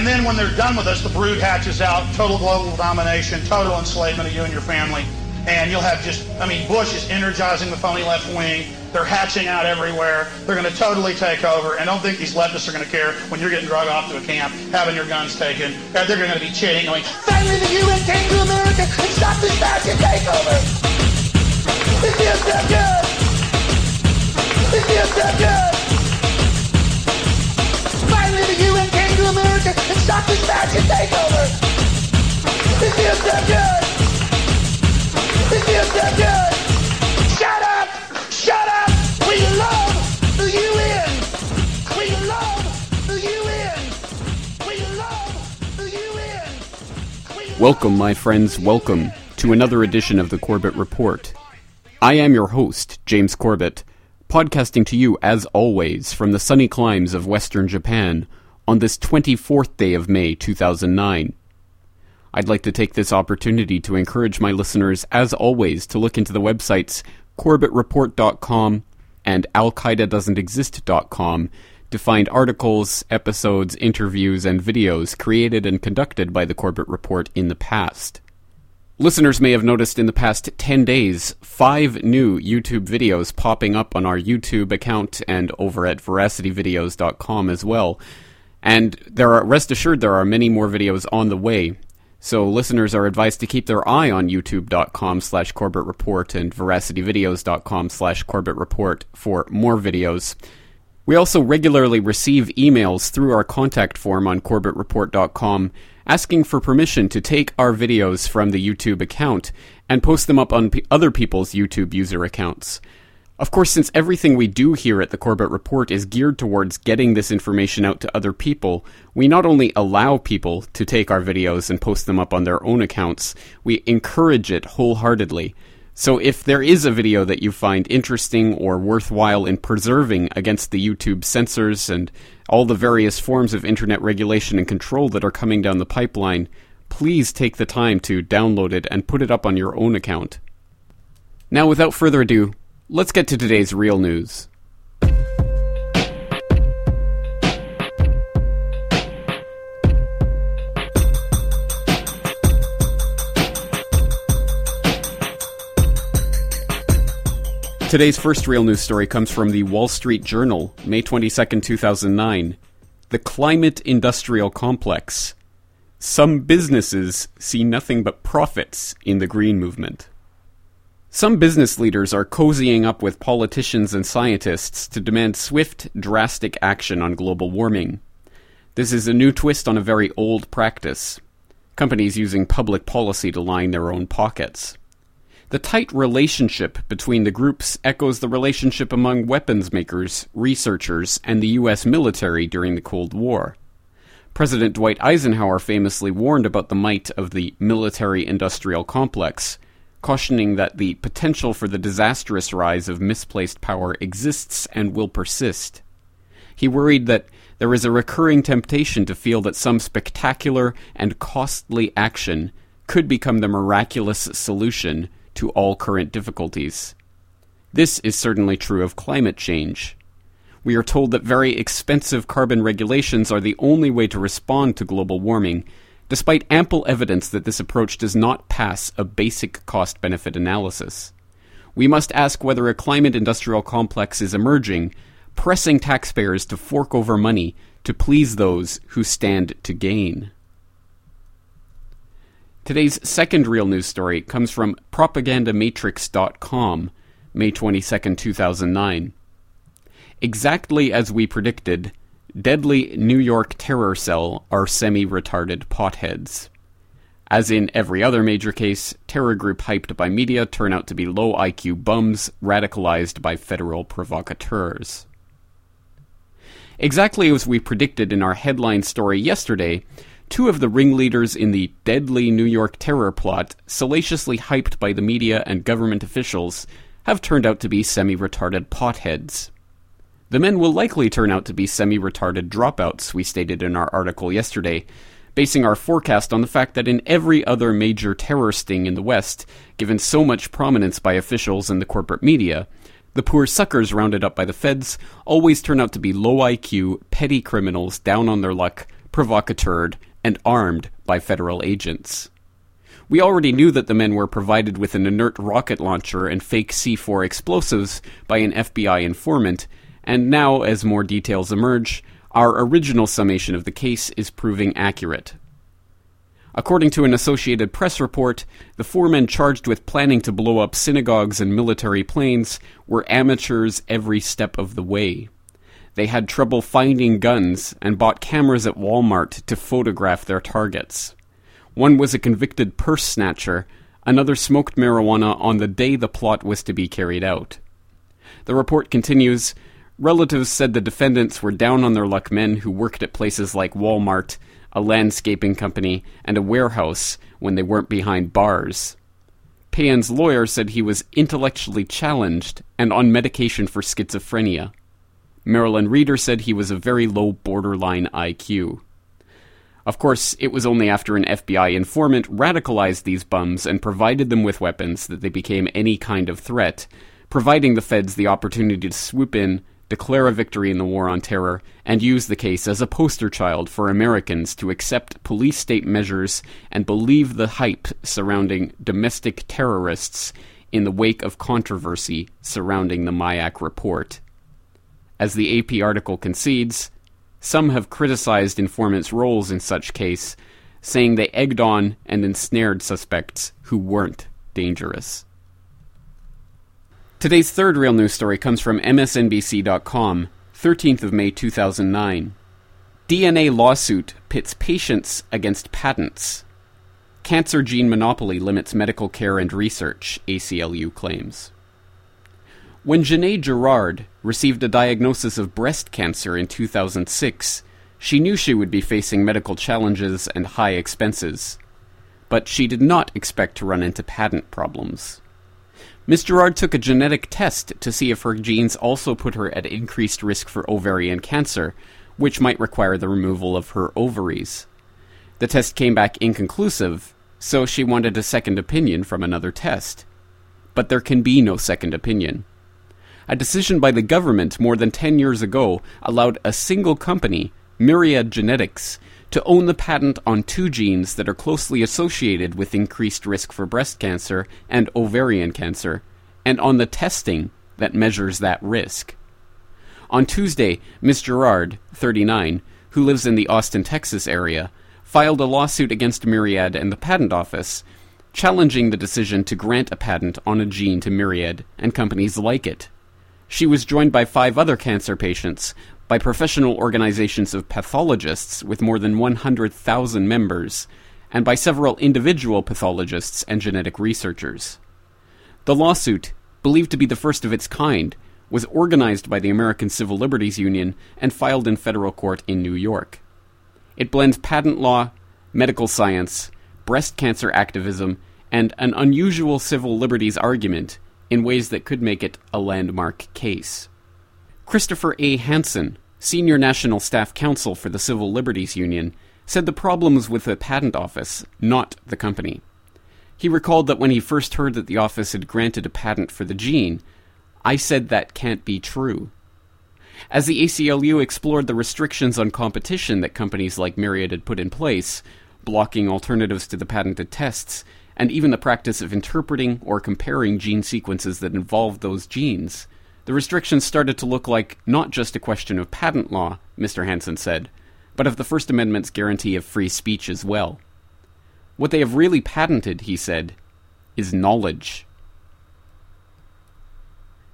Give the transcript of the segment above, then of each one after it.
And then when they're done with us, the brood hatches out, total global domination, total enslavement of you and your family. And you'll have just, I mean, Bush is energizing the phony left wing. They're hatching out everywhere. They're going to totally take over. And don't think these leftists are going to care when you're getting drug off to a camp, having your guns taken. They're going to be cheating, going, finally the UN came to America and stopped this fascist takeover. It feels so good. It feels so good. America and stopped this fascist takeover. It feels so good. It feels so good. Shut up! Shut up! We love the UN! We love the UN! We love the UN! We Welcome, my friends, welcome to another edition of the Corbett Report. I am your host, James Corbett, podcasting to you as always from the sunny climes of western Japan on this 24th day of May 2009. I'd like to take this opportunity to encourage my listeners, as always, to look into the websites corbettreport.com and alqaidadoesn'texist.com to find articles, episodes, interviews, and videos created and conducted by the Corbett Report in the past. Listeners may have noticed in the past 10 days five new YouTube videos popping up on our YouTube account and over at veracityvideos.com as well. And there are rest assured there are many more videos on the way. So listeners are advised to keep their eye on youtube.com slash Corbett Report and veracityvideos.com slash Corbett Report for more videos. We also regularly receive emails through our contact form on corbettreport.com asking for permission to take our videos from the YouTube account and post them up on p- other people's YouTube user accounts. Of course, since everything we do here at the Corbett Report is geared towards getting this information out to other people, we not only allow people to take our videos and post them up on their own accounts, we encourage it wholeheartedly. So if there is a video that you find interesting or worthwhile in preserving against the YouTube censors and all the various forms of internet regulation and control that are coming down the pipeline, please take the time to download it and put it up on your own account. Now, without further ado, let's get to today's real news. Today's first real news story comes from the Wall Street Journal, May 22nd, 2009. The Climate Industrial Complex. Some businesses see nothing but profits in the green movement. Some business leaders are cozying up with politicians and scientists to demand swift, drastic action on global warming. This is a new twist on a very old practice. Companies using public policy to line their own pockets. The tight relationship between the groups echoes the relationship among weapons makers, researchers, and the U.S. military during the Cold War. President Dwight Eisenhower famously warned about the might of the military industrial complex, cautioning that the potential for the disastrous rise of misplaced power exists and will persist. He worried that there is a recurring temptation to feel that some spectacular and costly action could become the miraculous solution to all current difficulties. This is certainly true of climate change. We are told that very expensive carbon regulations are the only way to respond to global warming, despite ample evidence that this approach does not pass a basic cost benefit analysis. We must ask whether a climate industrial complex is emerging, pressing taxpayers to fork over money to please those who stand to gain. Today's second real news story comes from propagandamatrix.com, May 22, 2009. Exactly as we predicted, deadly New York terror cell are semi retarded potheads. As in every other major case, terror group hyped by media turn out to be low IQ bums radicalized by federal provocateurs. Exactly as we predicted in our headline story yesterday, two of the ringleaders in the deadly New York terror plot, salaciously hyped by the media and government officials, have turned out to be semi retarded potheads. The men will likely turn out to be semi retarded dropouts, we stated in our article yesterday, basing our forecast on the fact that in every other major terror sting in the West, given so much prominence by officials and the corporate media, the poor suckers rounded up by the feds always turn out to be low IQ, petty criminals down on their luck, provocateured, and armed by federal agents. We already knew that the men were provided with an inert rocket launcher and fake C4 explosives by an FBI informant, and now, as more details emerge, our original summation of the case is proving accurate. According to an Associated Press report, the four men charged with planning to blow up synagogues and military planes were amateurs every step of the way. They had trouble finding guns and bought cameras at Walmart to photograph their targets. One was a convicted purse snatcher, another smoked marijuana on the day the plot was to be carried out. The report continues Relatives said the defendants were down on their luck men who worked at places like Walmart a landscaping company, and a warehouse when they weren't behind bars. Payen's lawyer said he was intellectually challenged and on medication for schizophrenia. Marilyn Reeder said he was a very low borderline IQ. Of course, it was only after an FBI informant radicalized these bums and provided them with weapons that they became any kind of threat, providing the feds the opportunity to swoop in, declare a victory in the war on terror, and use the case as a poster child for Americans to accept police state measures and believe the hype surrounding domestic terrorists in the wake of controversy surrounding the MIAC report. As the AP article concedes, some have criticized informants' roles in such case, saying they egged on and ensnared suspects who weren't dangerous. Today's third real news story comes from MSNBC.com, 13th of May 2009. DNA lawsuit pits patients against patents. Cancer gene monopoly limits medical care and research, ACLU claims. When Genae Girard received a diagnosis of breast cancer in 2006, she knew she would be facing medical challenges and high expenses. But she did not expect to run into patent problems. Ms. Girard took a genetic test to see if her genes also put her at increased risk for ovarian cancer, which might require the removal of her ovaries. The test came back inconclusive, so she wanted a second opinion from another test. But there can be no second opinion. A decision by the government more than 10 years ago allowed a single company, Myriad Genetics, to own the patent on two genes that are closely associated with increased risk for breast cancer and ovarian cancer, and on the testing that measures that risk. On Tuesday, Ms. Girard, 39, who lives in the Austin, Texas area, filed a lawsuit against Myriad and the Patent Office, challenging the decision to grant a patent on a gene to Myriad and companies like it. She was joined by five other cancer patients, by professional organizations of pathologists with more than 100,000 members, and by several individual pathologists and genetic researchers. The lawsuit, believed to be the first of its kind, was organized by the American Civil Liberties Union and filed in federal court in New York. It blends patent law, medical science, breast cancer activism, and an unusual civil liberties argument in ways that could make it a landmark case. Christopher A. Hansen, Senior National Staff Counsel for the Civil Liberties Union, said the problem was with the patent office, not the company. He recalled that when he first heard that the office had granted a patent for the gene, I said that can't be true. As the ACLU explored the restrictions on competition that companies like Myriad had put in place, blocking alternatives to the patented tests, and even the practice of interpreting or comparing gene sequences that involved those genes, the restrictions started to look like not just a question of patent law, Mr. Hansen said, but of the First Amendment's guarantee of free speech as well. What they have really patented, he said, is knowledge.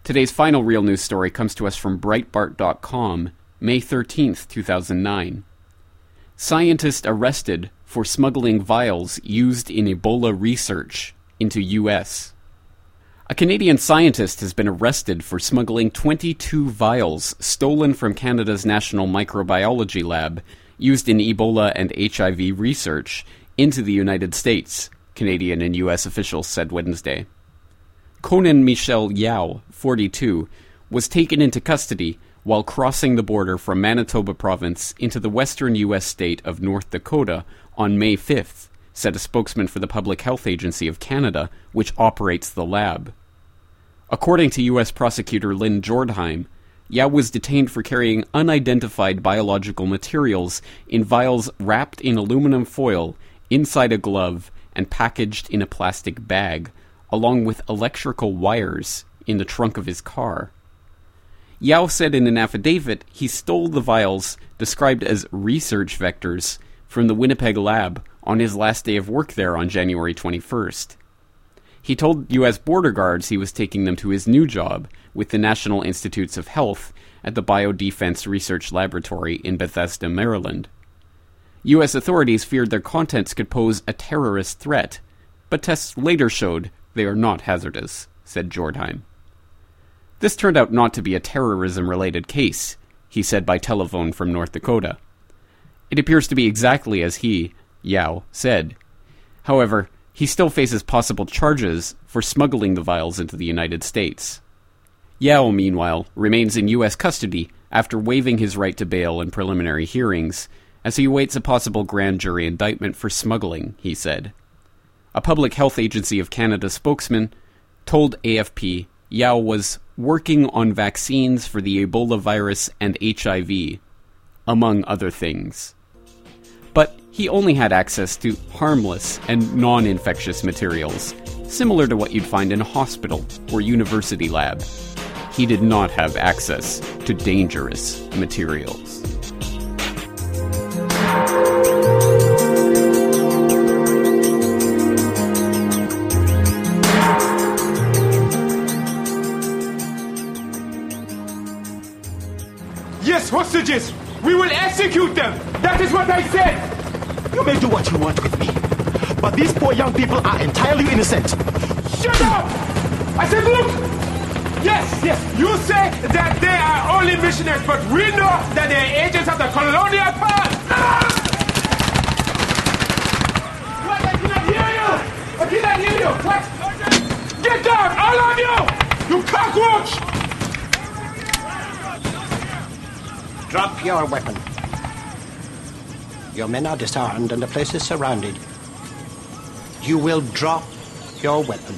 Today's final real news story comes to us from Breitbart.com, May 13th, 2009. Scientist arrested for smuggling vials used in Ebola research into U.S. A Canadian scientist has been arrested for smuggling 22 vials stolen from Canada's National Microbiology Lab used in Ebola and HIV research into the United States, Canadian and U.S. officials said Wednesday. Konan Michel Yao, 42, was taken into custody while crossing the border from Manitoba province into the western U.S. state of North Dakota on May 5th said a spokesman for the Public Health Agency of Canada, which operates the lab. According to U.S. prosecutor Lynn Jordheim, Yao was detained for carrying unidentified biological materials in vials wrapped in aluminum foil inside a glove and packaged in a plastic bag, along with electrical wires in the trunk of his car. Yao said in an affidavit he stole the vials, described as research vectors, from the Winnipeg lab on his last day of work there on January 21st. He told U.S. border guards he was taking them to his new job with the National Institutes of Health at the Biodefense Research Laboratory in Bethesda, Maryland. U.S. authorities feared their contents could pose a terrorist threat, but tests later showed they are not hazardous, said Jordheim. This turned out not to be a terrorism related case, he said by telephone from North Dakota. It appears to be exactly as he, Yao, said. However, he still faces possible charges for smuggling the vials into the United States. Yao, meanwhile, remains in U.S. custody after waiving his right to bail in preliminary hearings, as he awaits a possible grand jury indictment for smuggling, he said. A Public Health Agency of Canada spokesman told AFP Yao was working on vaccines for the Ebola virus and HIV, among other things. But he only had access to harmless and non infectious materials, similar to what you'd find in a hospital or university lab. He did not have access to dangerous materials. Yes, hostages! We will execute them! That is what I said! You may do what you want with me, but these poor young people are entirely innocent. Shut up! I said, look! Yes, yes, you say that they are only missionaries, but we know that they are agents of the colonial power! Ah! What? I cannot hear you! I cannot hear you! What? Get down, all of you! You cockroach! Drop your weapon. Your men are disarmed and the place is surrounded. You will drop your weapon.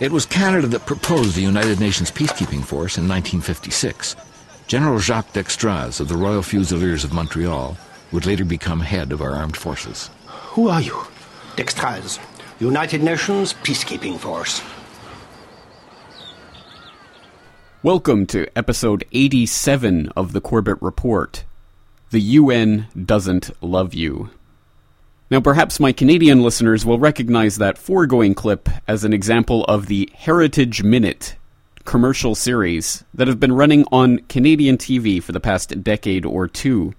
It was Canada that proposed the United Nations Peacekeeping Force in 1956. General Jacques Dextraze of the Royal Fusiliers of Montreal would later become head of our armed forces. Who are you? Dextraze, United Nations Peacekeeping Force. Welcome to episode 87 of the Corbett Report. The UN doesn't love you. Now, perhaps my Canadian listeners will recognize that foregoing clip as an example of the Heritage Minute commercial series that have been running on Canadian TV for the past decade or two.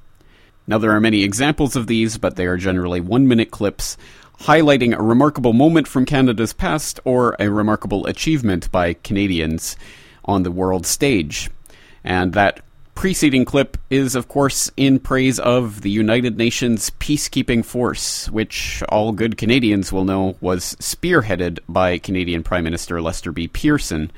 Now, there are many examples of these, but they are generally one minute clips highlighting a remarkable moment from Canada's past or a remarkable achievement by Canadians on the world stage. And that preceding clip is, of course, in praise of the United Nations peacekeeping force, which all good Canadians will know was spearheaded by Canadian Prime Minister Lester B. Pearson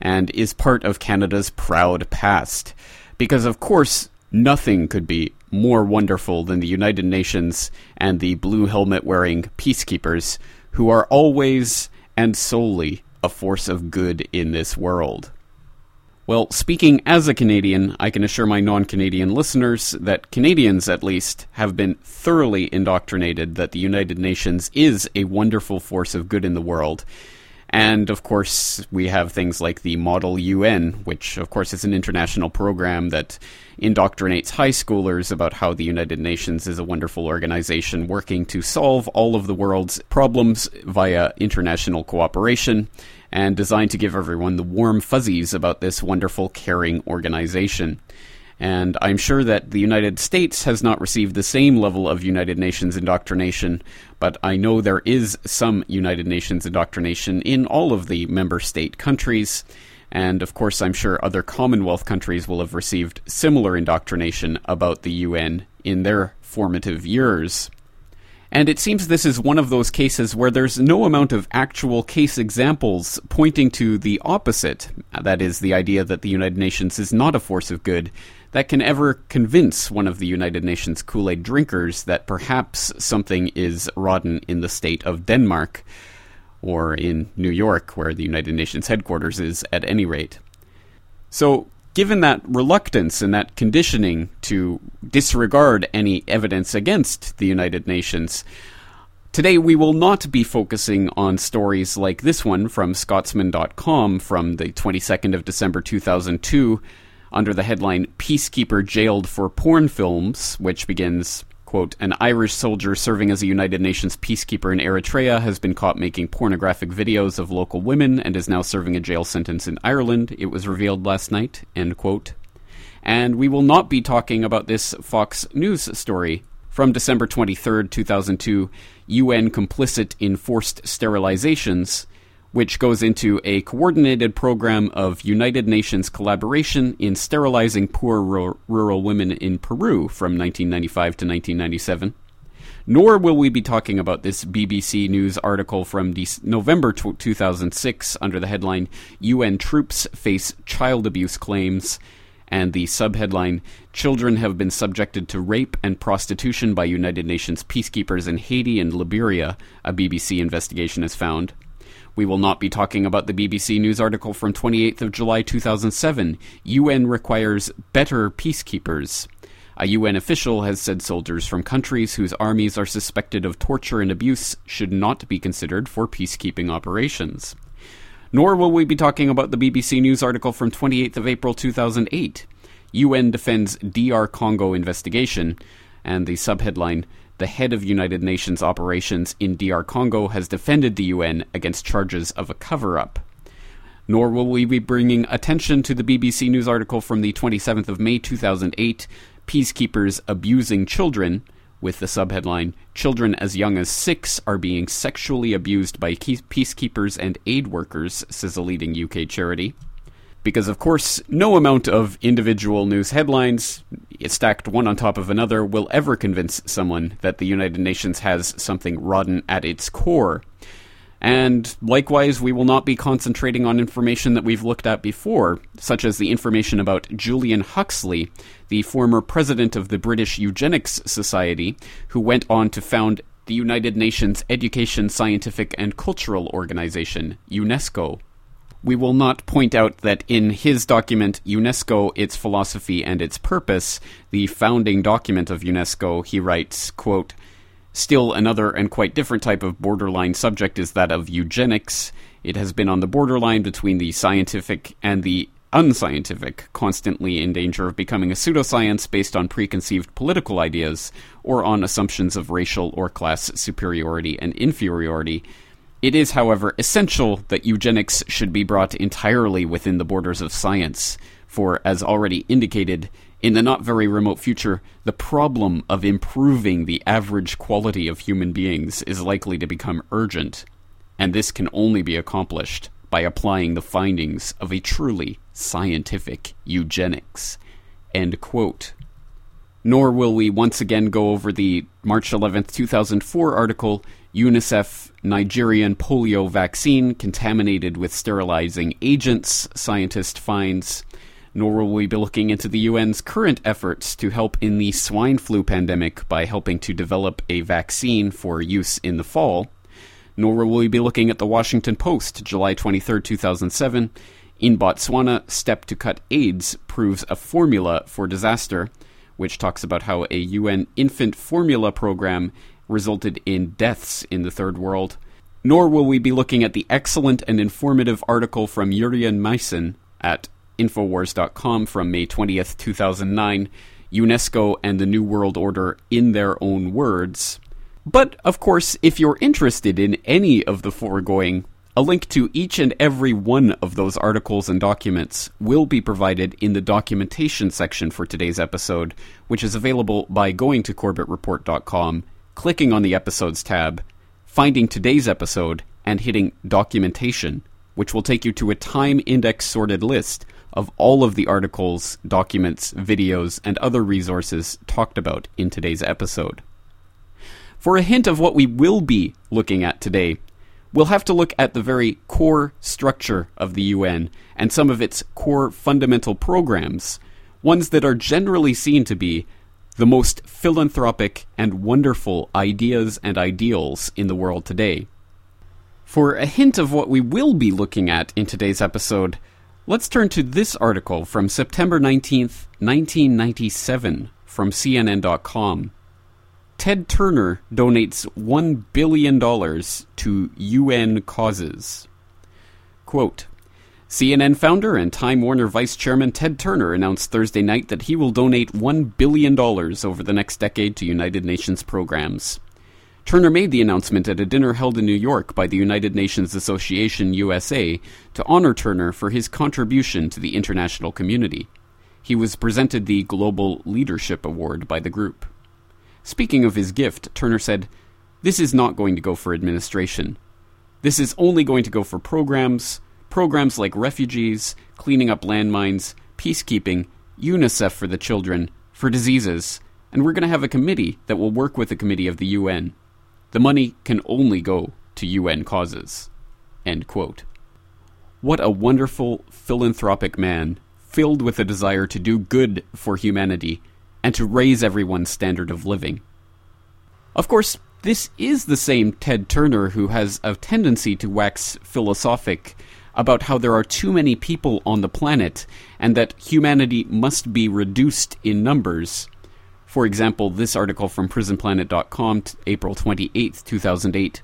and is part of Canada's proud past. Because, of course, nothing could be more wonderful than the United Nations and the blue helmet wearing peacekeepers who are always and solely a force of good in this world. Well, speaking as a Canadian, I can assure my non Canadian listeners that Canadians, at least, have been thoroughly indoctrinated that the United Nations is a wonderful force of good in the world. And of course, we have things like the Model UN, which, of course, is an international program that indoctrinates high schoolers about how the United Nations is a wonderful organization working to solve all of the world's problems via international cooperation and designed to give everyone the warm fuzzies about this wonderful, caring organization. And I'm sure that the United States has not received the same level of United Nations indoctrination, but I know there is some United Nations indoctrination in all of the member state countries. And of course, I'm sure other Commonwealth countries will have received similar indoctrination about the UN in their formative years. And it seems this is one of those cases where there's no amount of actual case examples pointing to the opposite that is, the idea that the United Nations is not a force of good that can ever convince one of the United Nations Kool Aid drinkers that perhaps something is rotten in the state of Denmark or in New York, where the United Nations headquarters is, at any rate. So, given that reluctance and that conditioning to disregard any evidence against the United Nations, Today, we will not be focusing on stories like this one from Scotsman.com from the 22nd of December 2002 under the headline Peacekeeper Jailed for Porn Films, which begins, quote, An Irish soldier serving as a United Nations peacekeeper in Eritrea has been caught making pornographic videos of local women and is now serving a jail sentence in Ireland. It was revealed last night, end quote. And we will not be talking about this Fox News story from December 23, 2002, UN complicit in forced sterilizations, which goes into a coordinated program of United Nations collaboration in sterilizing poor rural women in Peru from 1995 to 1997. Nor will we be talking about this BBC News article from November 2006 under the headline UN Troops Face Child Abuse Claims and the subheadline Children have been subjected to rape and prostitution by United Nations peacekeepers in Haiti and Liberia, a BBC investigation has found. We will not be talking about the BBC News article from 28th of July 2007 UN requires better peacekeepers. A UN official has said soldiers from countries whose armies are suspected of torture and abuse should not be considered for peacekeeping operations. Nor will we be talking about the BBC News article from 28th of April 2008. UN defends DR Congo investigation, and the subheadline The head of United Nations operations in DR Congo has defended the UN against charges of a cover up. Nor will we be bringing attention to the BBC News article from the 27th of May 2008 Peacekeepers Abusing Children, with the subheadline Children as young as six are being sexually abused by peacekeepers and aid workers, says a leading UK charity. Because, of course, no amount of individual news headlines, eh, stacked one on top of another, will ever convince someone that the United Nations has something rotten at its core. And likewise, we will not be concentrating on information that we've looked at before, such as the information about Julian Huxley, the former president of the British Eugenics Society, who went on to found the United Nations Education, Scientific and Cultural Organization, UNESCO. We will not point out that in his document, UNESCO, Its Philosophy and Its Purpose, the founding document of UNESCO, he writes, quote, Still, another and quite different type of borderline subject is that of eugenics. It has been on the borderline between the scientific and the unscientific, constantly in danger of becoming a pseudoscience based on preconceived political ideas or on assumptions of racial or class superiority and inferiority. It is, however, essential that eugenics should be brought entirely within the borders of science, for, as already indicated, in the not very remote future, the problem of improving the average quality of human beings is likely to become urgent, and this can only be accomplished by applying the findings of a truly scientific eugenics. Nor will we once again go over the March 11th, 2004 article UNICEF Nigerian polio vaccine contaminated with sterilizing agents, scientist finds nor will we be looking into the UN's current efforts to help in the swine flu pandemic by helping to develop a vaccine for use in the fall. Nor will we be looking at the Washington Post, July 23, 2007. In Botswana, step to cut AIDS proves a formula for disaster, which talks about how a UN infant formula program resulted in deaths in the third world. Nor will we be looking at the excellent and informative article from Jurriaan Maessen at Infowars.com from May 20th, 2009, UNESCO and the New World Order in their own words. But, of course, if you're interested in any of the foregoing, a link to each and every one of those articles and documents will be provided in the documentation section for today's episode, which is available by going to CorbettReport.com, clicking on the Episodes tab, finding today's episode, and hitting Documentation, which will take you to a time index sorted list of all of the articles, documents, videos, and other resources talked about in today's episode. For a hint of what we will be looking at today, we'll have to look at the very core structure of the UN and some of its core fundamental programs, ones that are generally seen to be the most philanthropic and wonderful ideas and ideals in the world today. For a hint of what we will be looking at in today's episode, Let's turn to this article from September 19th, 1997, from CNN.com. Ted Turner donates $1 billion to UN causes. Quote, CNN founder and Time Warner Vice Chairman Ted Turner announced Thursday night that he will donate $1 billion over the next decade to United Nations programs. Turner made the announcement at a dinner held in New York by the United Nations Association USA to honor Turner for his contribution to the international community. He was presented the Global Leadership Award by the group. Speaking of his gift, Turner said, This is not going to go for administration. This is only going to go for programs, programs like refugees, cleaning up landmines, peacekeeping, UNICEF for the children, for diseases, and we're going to have a committee that will work with the committee of the UN. The money can only go to UN causes. What a wonderful, philanthropic man, filled with a desire to do good for humanity and to raise everyone's standard of living. Of course, this is the same Ted Turner who has a tendency to wax philosophic about how there are too many people on the planet and that humanity must be reduced in numbers. For example, this article from PrisonPlanet.com, April 28, 2008,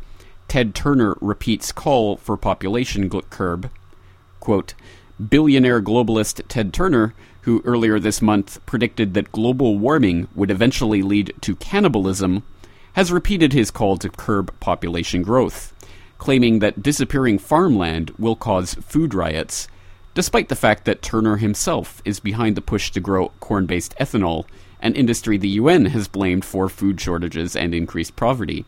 Ted Turner repeats call for population curb. Quote, Billionaire globalist Ted Turner, who earlier this month predicted that global warming would eventually lead to cannibalism, has repeated his call to curb population growth, claiming that disappearing farmland will cause food riots, despite the fact that Turner himself is behind the push to grow corn based ethanol an industry the UN has blamed for food shortages and increased poverty.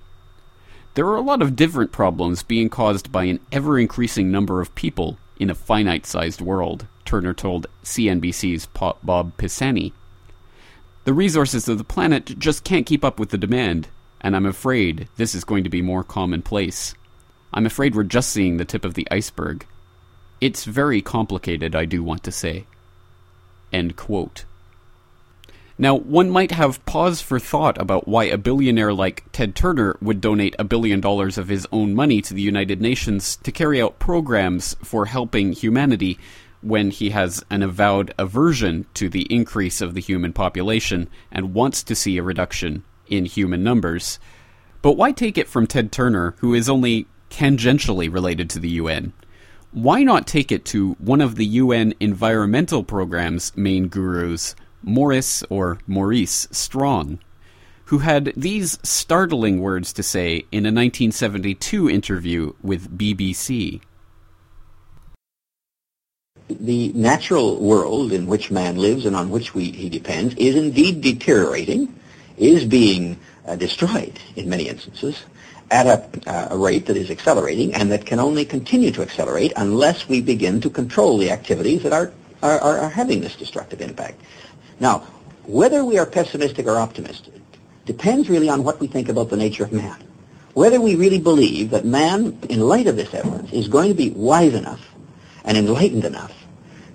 There are a lot of different problems being caused by an ever increasing number of people in a finite sized world, Turner told CNBC's Bob Pisani. The resources of the planet just can't keep up with the demand, and I'm afraid this is going to be more commonplace. I'm afraid we're just seeing the tip of the iceberg. It's very complicated, I do want to say. End quote. Now, one might have pause for thought about why a billionaire like Ted Turner would donate a billion dollars of his own money to the United Nations to carry out programs for helping humanity when he has an avowed aversion to the increase of the human population and wants to see a reduction in human numbers. But why take it from Ted Turner, who is only tangentially related to the UN? Why not take it to one of the UN environmental program's main gurus? Morris or Maurice Strong, who had these startling words to say in a 1972 interview with BBC. The natural world in which man lives and on which we, he depends is indeed deteriorating, is being uh, destroyed in many instances at a, uh, a, rate that is accelerating and that can only continue to accelerate unless we begin to control the activities that are, are, are having this destructive impact. Now, whether we are pessimistic or optimistic depends really on what we think about the nature of man. Whether we really believe that man, in light of this evidence, is going to be wise enough and enlightened enough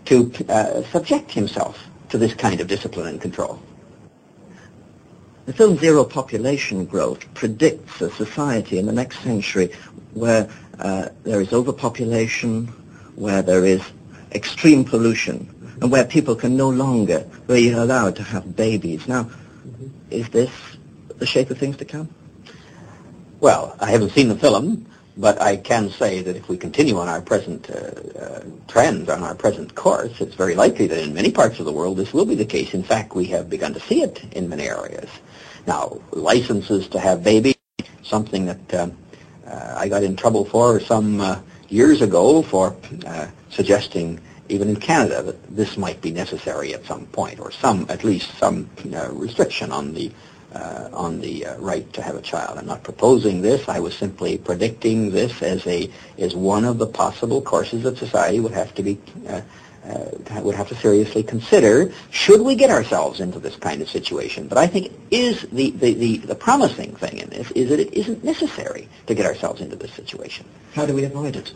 to uh, subject himself to this kind of discipline and control. The film Zero Population Growth predicts a society in the next century where uh, there is overpopulation, where there is extreme pollution, and where people can no longer be allowed to have babies. Now, mm-hmm. is this the shape of things to come? Well, I haven't seen the film, but I can say that if we continue on our present uh, uh, trends, on our present course, it's very likely that in many parts of the world this will be the case. In fact, we have begun to see it in many areas. Now, licenses to have babies, something that uh, uh I got in trouble for some uh, years ago for uh, suggesting even in Canada, that this might be necessary at some point, or some, at least some uh, restriction on the uh, on the uh, right to have a child. I'm not proposing this. I was simply predicting this as a as one of the possible courses that society would have to be uh, uh, would have to seriously consider should we get ourselves into this kind of situation. But I think is the, the, the, the promising thing in this is that it isn't necessary to get ourselves into this situation. How do we avoid it?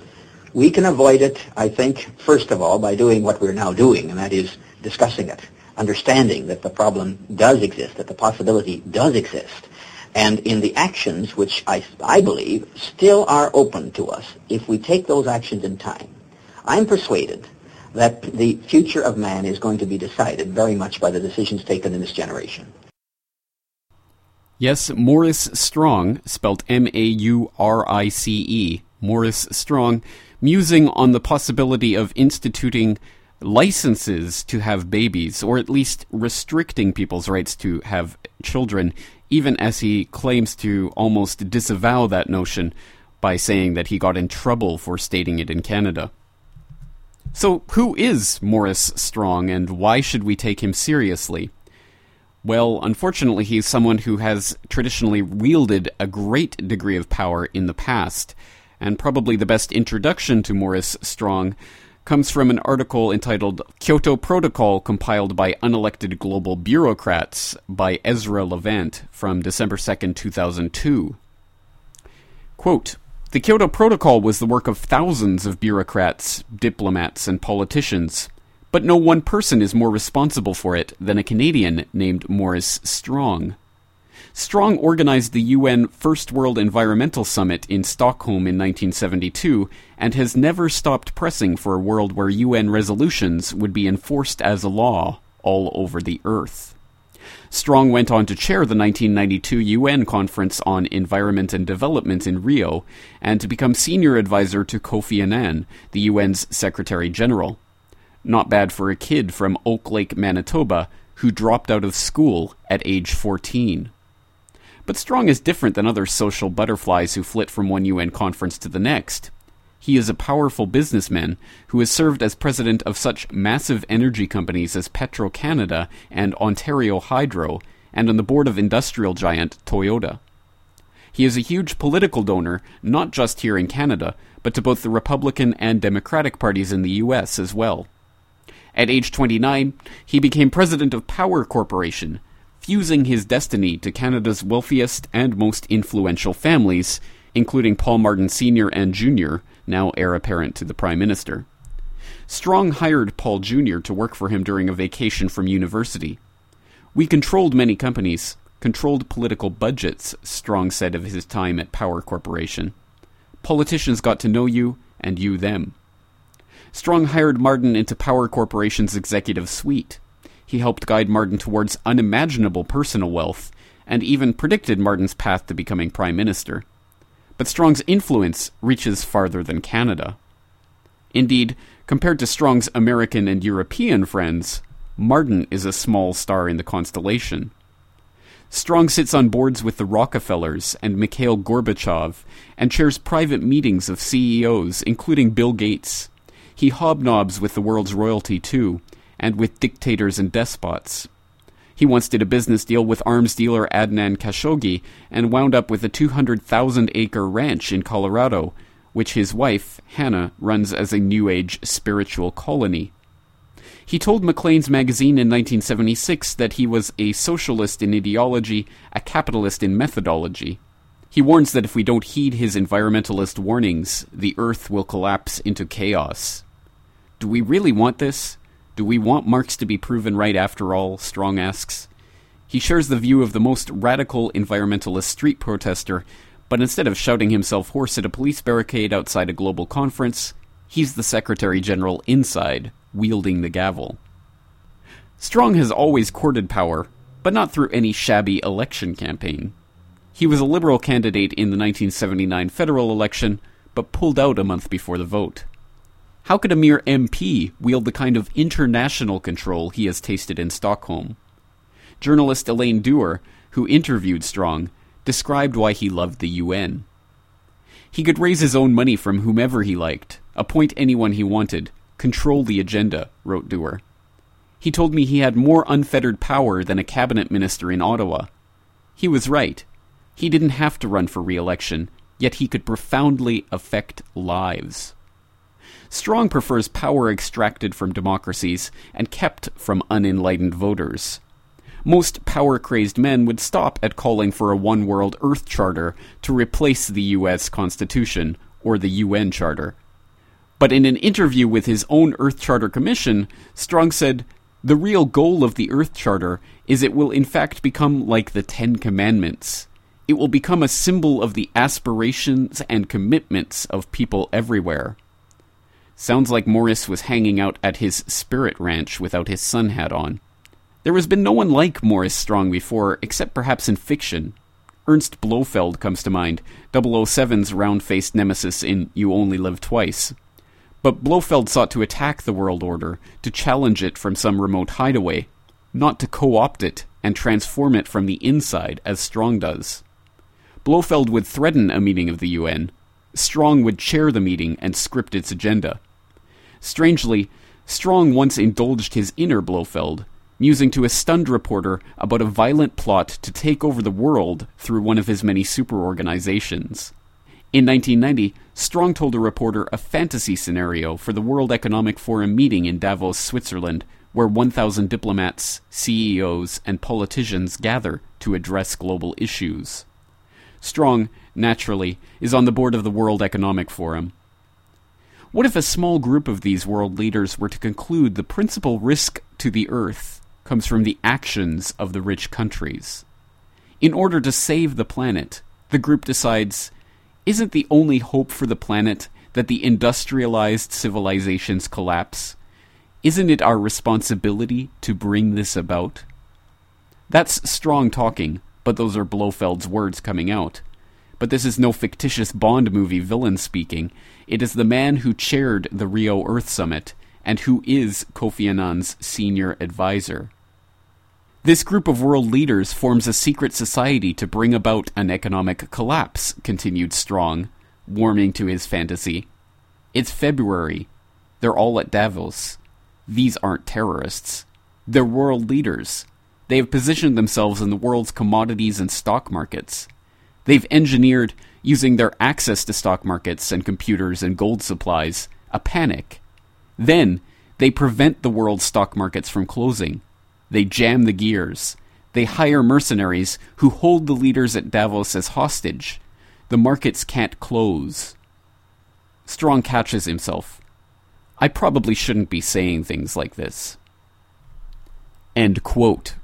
We can avoid it, I think, first of all, by doing what we're now doing, and that is discussing it, understanding that the problem does exist, that the possibility does exist, and in the actions which I, I believe still are open to us if we take those actions in time. I'm persuaded that the future of man is going to be decided very much by the decisions taken in this generation. Yes, Morris Strong, spelled M A U R I C E, Maurice Strong, musing on the possibility of instituting licenses to have babies, or at least restricting people's rights to have children, even as he claims to almost disavow that notion by saying that he got in trouble for stating it in Canada. So, who is Morris Strong and why should we take him seriously? Well, unfortunately, he's someone who has traditionally wielded a great degree of power in the past, and probably the best introduction to Morris Strong comes from an article entitled Kyoto Protocol compiled by unelected global bureaucrats by Ezra Levant from December 2nd, 2002. Quote, the Kyoto Protocol was the work of thousands of bureaucrats, diplomats, and politicians. But no one person is more responsible for it than a Canadian named Maurice Strong. Strong organized the UN First World Environmental Summit in Stockholm in 1972 and has never stopped pressing for a world where UN resolutions would be enforced as a law all over the earth. Strong went on to chair the 1992 UN Conference on Environment and Development in Rio and to become senior advisor to Kofi Annan, the UN's Secretary General. Not bad for a kid from Oak Lake, Manitoba, who dropped out of school at age 14. But Strong is different than other social butterflies who flit from one UN conference to the next. He is a powerful businessman who has served as president of such massive energy companies as Petro Canada and Ontario Hydro, and on the board of industrial giant Toyota. He is a huge political donor, not just here in Canada, but to both the Republican and Democratic parties in the US as well. At age 29, he became president of Power Corporation, fusing his destiny to Canada's wealthiest and most influential families, including Paul Martin Sr. and Jr., now heir apparent to the Prime Minister. Strong hired Paul Jr. to work for him during a vacation from university. We controlled many companies, controlled political budgets, Strong said of his time at Power Corporation. Politicians got to know you, and you them. Strong hired Martin into Power Corporation's executive suite. He helped guide Martin towards unimaginable personal wealth, and even predicted Martin's path to becoming Prime Minister. But Strong's influence reaches farther than Canada. Indeed, compared to Strong's American and European friends, Martin is a small star in the constellation. Strong sits on boards with the Rockefellers and Mikhail Gorbachev and chairs private meetings of CEOs, including Bill Gates. He hobnobs with the world's royalty too, and with dictators and despots. He once did a business deal with arms dealer Adnan Khashoggi and wound up with a 200,000 acre ranch in Colorado, which his wife, Hannah, runs as a New Age spiritual colony. He told Maclean's magazine in 1976 that he was a socialist in ideology, a capitalist in methodology. He warns that if we don't heed his environmentalist warnings, the Earth will collapse into chaos. Do we really want this? Do we want Marx to be proven right after all? Strong asks. He shares the view of the most radical environmentalist street protester, but instead of shouting himself hoarse at a police barricade outside a global conference, he's the Secretary General inside, wielding the gavel. Strong has always courted power, but not through any shabby election campaign. He was a Liberal candidate in the 1979 federal election, but pulled out a month before the vote. How could a mere MP wield the kind of international control he has tasted in Stockholm? Journalist Elaine Dewar, who interviewed Strong, described why he loved the UN. He could raise his own money from whomever he liked, appoint anyone he wanted, control the agenda, wrote Dewar. He told me he had more unfettered power than a cabinet minister in Ottawa. He was right. He didn't have to run for re election, yet he could profoundly affect lives. Strong prefers power extracted from democracies and kept from unenlightened voters. Most power crazed men would stop at calling for a one world Earth Charter to replace the US Constitution or the UN Charter. But in an interview with his own Earth Charter Commission, Strong said, The real goal of the Earth Charter is it will in fact become like the Ten Commandments. It will become a symbol of the aspirations and commitments of people everywhere. Sounds like Morris was hanging out at his spirit ranch without his sun hat on. There has been no one like Morris Strong before, except perhaps in fiction. Ernst Blofeld comes to mind, 007's round faced nemesis in You Only Live Twice. But Blofeld sought to attack the world order, to challenge it from some remote hideaway, not to co opt it and transform it from the inside as Strong does. Blofeld would threaten a meeting of the UN. Strong would chair the meeting and script its agenda. Strangely, Strong once indulged his inner Blofeld, musing to a stunned reporter about a violent plot to take over the world through one of his many superorganizations. In 1990, Strong told a reporter a fantasy scenario for the World Economic Forum meeting in Davos, Switzerland, where 1,000 diplomats, CEOs, and politicians gather to address global issues. Strong, naturally, is on the board of the World Economic Forum. What if a small group of these world leaders were to conclude the principal risk to the Earth comes from the actions of the rich countries? In order to save the planet, the group decides isn't the only hope for the planet that the industrialized civilizations collapse? Isn't it our responsibility to bring this about? That's strong talking, but those are Blofeld's words coming out. But this is no fictitious Bond movie villain speaking. It is the man who chaired the Rio Earth Summit and who is Kofi Annan's senior advisor. This group of world leaders forms a secret society to bring about an economic collapse, continued Strong, warming to his fantasy. It's February. They're all at Davos. These aren't terrorists. They're world leaders. They have positioned themselves in the world's commodities and stock markets. They've engineered, using their access to stock markets and computers and gold supplies, a panic. Then, they prevent the world's stock markets from closing. They jam the gears. They hire mercenaries who hold the leaders at Davos as hostage. The markets can't close. Strong catches himself. I probably shouldn't be saying things like this. End quote.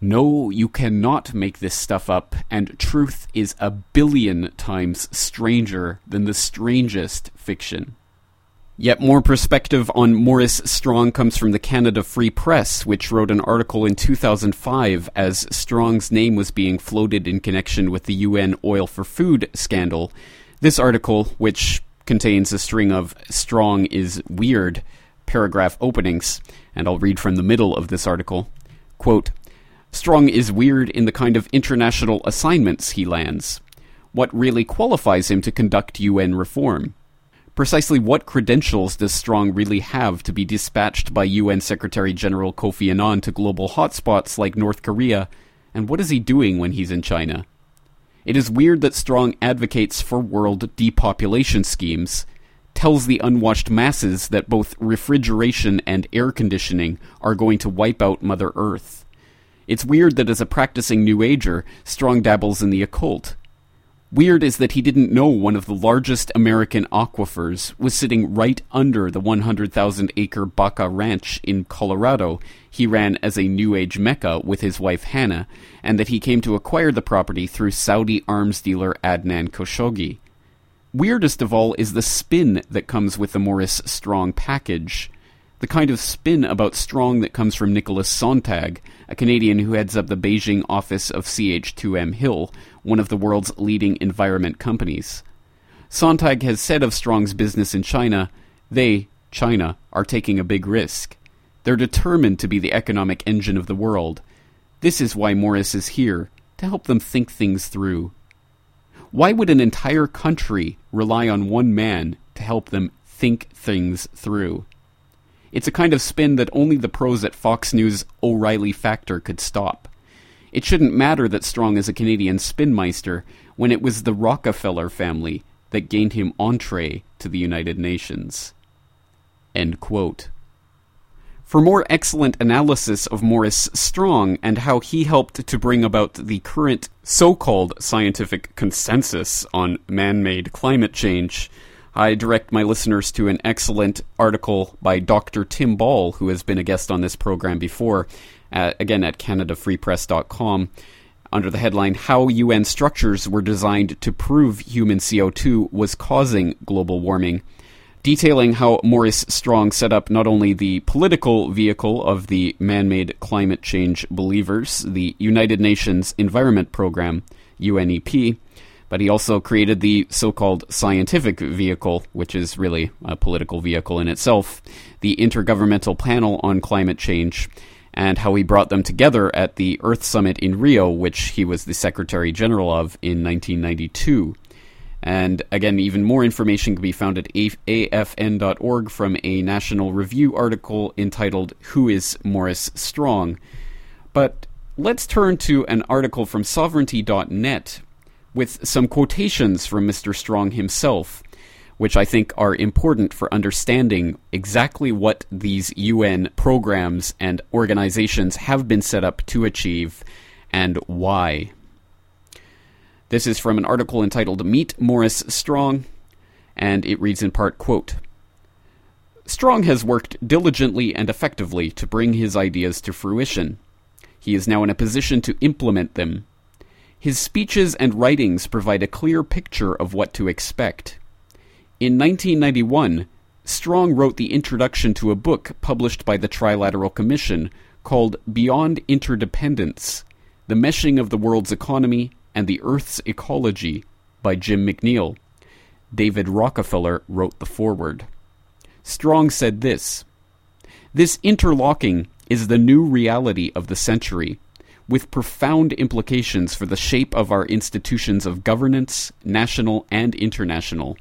No, you cannot make this stuff up, and truth is a billion times stranger than the strangest fiction. Yet more perspective on Maurice Strong comes from the Canada Free Press, which wrote an article in 2005 as Strong's name was being floated in connection with the UN oil for food scandal. This article, which contains a string of Strong is weird paragraph openings, and I'll read from the middle of this article. Quote, Strong is weird in the kind of international assignments he lands. What really qualifies him to conduct UN reform? Precisely what credentials does Strong really have to be dispatched by UN Secretary General Kofi Annan to global hotspots like North Korea, and what is he doing when he's in China? It is weird that Strong advocates for world depopulation schemes, tells the unwashed masses that both refrigeration and air conditioning are going to wipe out Mother Earth. It's weird that as a practicing New Ager, Strong dabbles in the occult. Weird is that he didn't know one of the largest American aquifers was sitting right under the 100,000 acre Baca Ranch in Colorado he ran as a New Age mecca with his wife Hannah, and that he came to acquire the property through Saudi arms dealer Adnan Khashoggi. Weirdest of all is the spin that comes with the Maurice Strong package the kind of spin about Strong that comes from Nicholas Sonntag, a Canadian who heads up the Beijing office of CH2M Hill, one of the world's leading environment companies. Sontag has said of Strong's business in China, they, China, are taking a big risk. They're determined to be the economic engine of the world. This is why Maurice is here, to help them think things through. Why would an entire country rely on one man to help them think things through? It's a kind of spin that only the pros at Fox News' O'Reilly Factor could stop. It shouldn't matter that Strong is a Canadian spinmeister when it was the Rockefeller family that gained him entree to the United Nations. For more excellent analysis of Maurice Strong and how he helped to bring about the current so called scientific consensus on man made climate change, I direct my listeners to an excellent article by Dr. Tim Ball, who has been a guest on this program before, uh, again at CanadaFreePress.com, under the headline How UN Structures Were Designed to Prove Human CO2 Was Causing Global Warming. detailing how Maurice Strong set up not only the political vehicle of the man made climate change believers, the United Nations Environment Program, UNEP, but he also created the so called scientific vehicle, which is really a political vehicle in itself, the Intergovernmental Panel on Climate Change, and how he brought them together at the Earth Summit in Rio, which he was the Secretary General of in 1992. And again, even more information can be found at afn.org from a National Review article entitled Who is Maurice Strong? But let's turn to an article from sovereignty.net with some quotations from Mr. Strong himself, which I think are important for understanding exactly what these UN programs and organizations have been set up to achieve and why. This is from an article entitled Meet Maurice Strong, and it reads in part quote, Strong has worked diligently and effectively to bring his ideas to fruition. He is now in a position to implement them his speeches and writings provide a clear picture of what to expect. In 1991, Strong wrote the introduction to a book published by the Trilateral Commission called Beyond Interdependence The Meshing of the World's Economy and the Earth's Ecology by Jim McNeill. David Rockefeller wrote the foreword. Strong said this This interlocking is the new reality of the century with profound implications for the shape of our institutions of governance, national and international.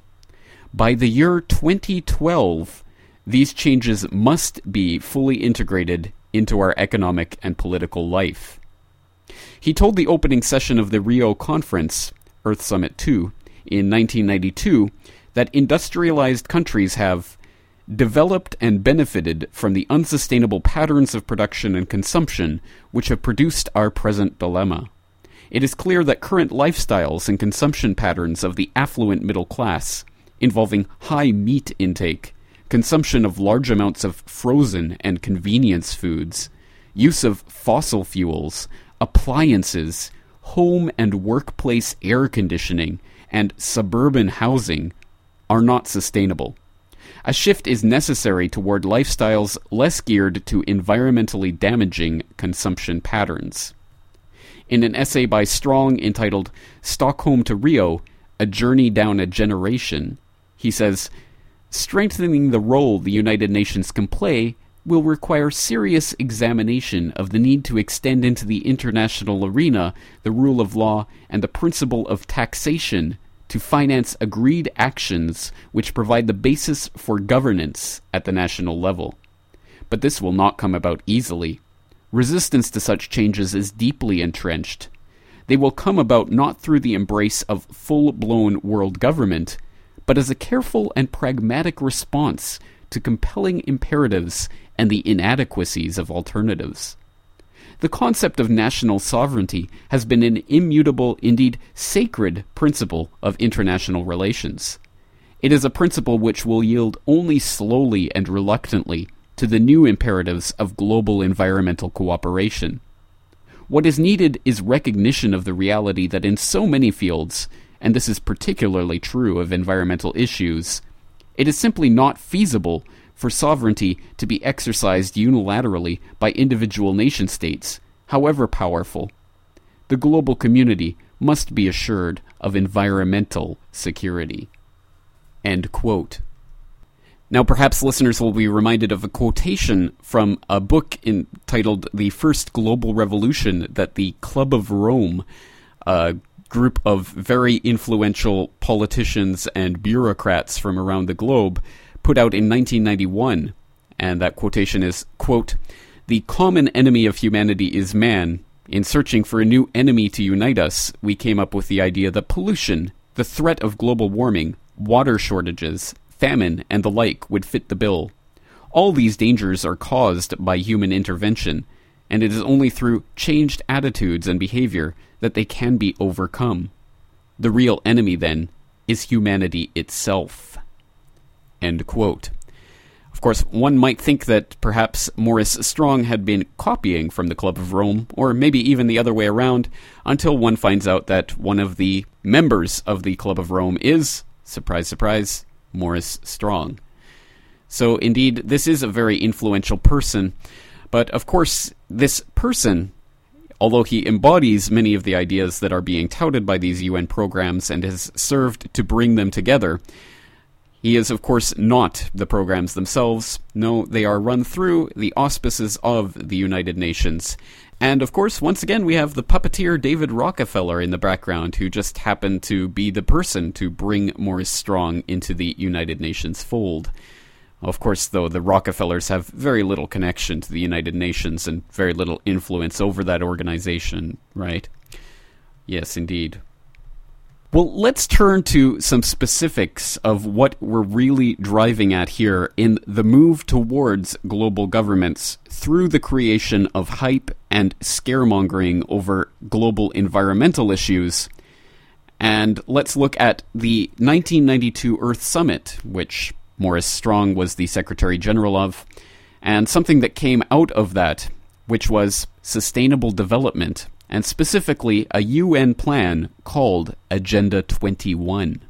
By the year 2012, these changes must be fully integrated into our economic and political life. He told the opening session of the Rio Conference, Earth Summit 2, in 1992, that industrialized countries have developed and benefited from the unsustainable patterns of production and consumption which have produced our present dilemma. It is clear that current lifestyles and consumption patterns of the affluent middle class, involving high meat intake, consumption of large amounts of frozen and convenience foods, use of fossil fuels, appliances, home and workplace air conditioning, and suburban housing, are not sustainable a shift is necessary toward lifestyles less geared to environmentally damaging consumption patterns. In an essay by Strong entitled Stockholm to Rio A Journey Down a Generation, he says, Strengthening the role the United Nations can play will require serious examination of the need to extend into the international arena the rule of law and the principle of taxation to finance agreed actions which provide the basis for governance at the national level. But this will not come about easily. Resistance to such changes is deeply entrenched. They will come about not through the embrace of full blown world government, but as a careful and pragmatic response to compelling imperatives and the inadequacies of alternatives. The concept of national sovereignty has been an immutable, indeed sacred, principle of international relations. It is a principle which will yield only slowly and reluctantly to the new imperatives of global environmental cooperation. What is needed is recognition of the reality that in so many fields, and this is particularly true of environmental issues, it is simply not feasible for sovereignty to be exercised unilaterally by individual nation states, however powerful. The global community must be assured of environmental security. Now, perhaps listeners will be reminded of a quotation from a book entitled The First Global Revolution that the Club of Rome, a group of very influential politicians and bureaucrats from around the globe, put out in 1991, and that quotation is, quote, The common enemy of humanity is man. In searching for a new enemy to unite us, we came up with the idea that pollution, the threat of global warming, water shortages, famine, and the like would fit the bill. All these dangers are caused by human intervention, and it is only through changed attitudes and behavior that they can be overcome. The real enemy, then, is humanity itself. End quote. Of course, one might think that perhaps Maurice Strong had been copying from the Club of Rome, or maybe even the other way around, until one finds out that one of the members of the Club of Rome is, surprise, surprise, Maurice Strong. So, indeed, this is a very influential person. But, of course, this person, although he embodies many of the ideas that are being touted by these UN programs and has served to bring them together, he is, of course, not the programs themselves. No, they are run through the auspices of the United Nations. And of course, once again, we have the puppeteer David Rockefeller in the background, who just happened to be the person to bring Maurice Strong into the United Nations fold. Of course, though, the Rockefellers have very little connection to the United Nations and very little influence over that organization, right? Yes, indeed. Well, let's turn to some specifics of what we're really driving at here in the move towards global governments through the creation of hype and scaremongering over global environmental issues. And let's look at the 1992 Earth Summit, which Maurice Strong was the Secretary General of, and something that came out of that, which was sustainable development and specifically a UN plan called Agenda 21.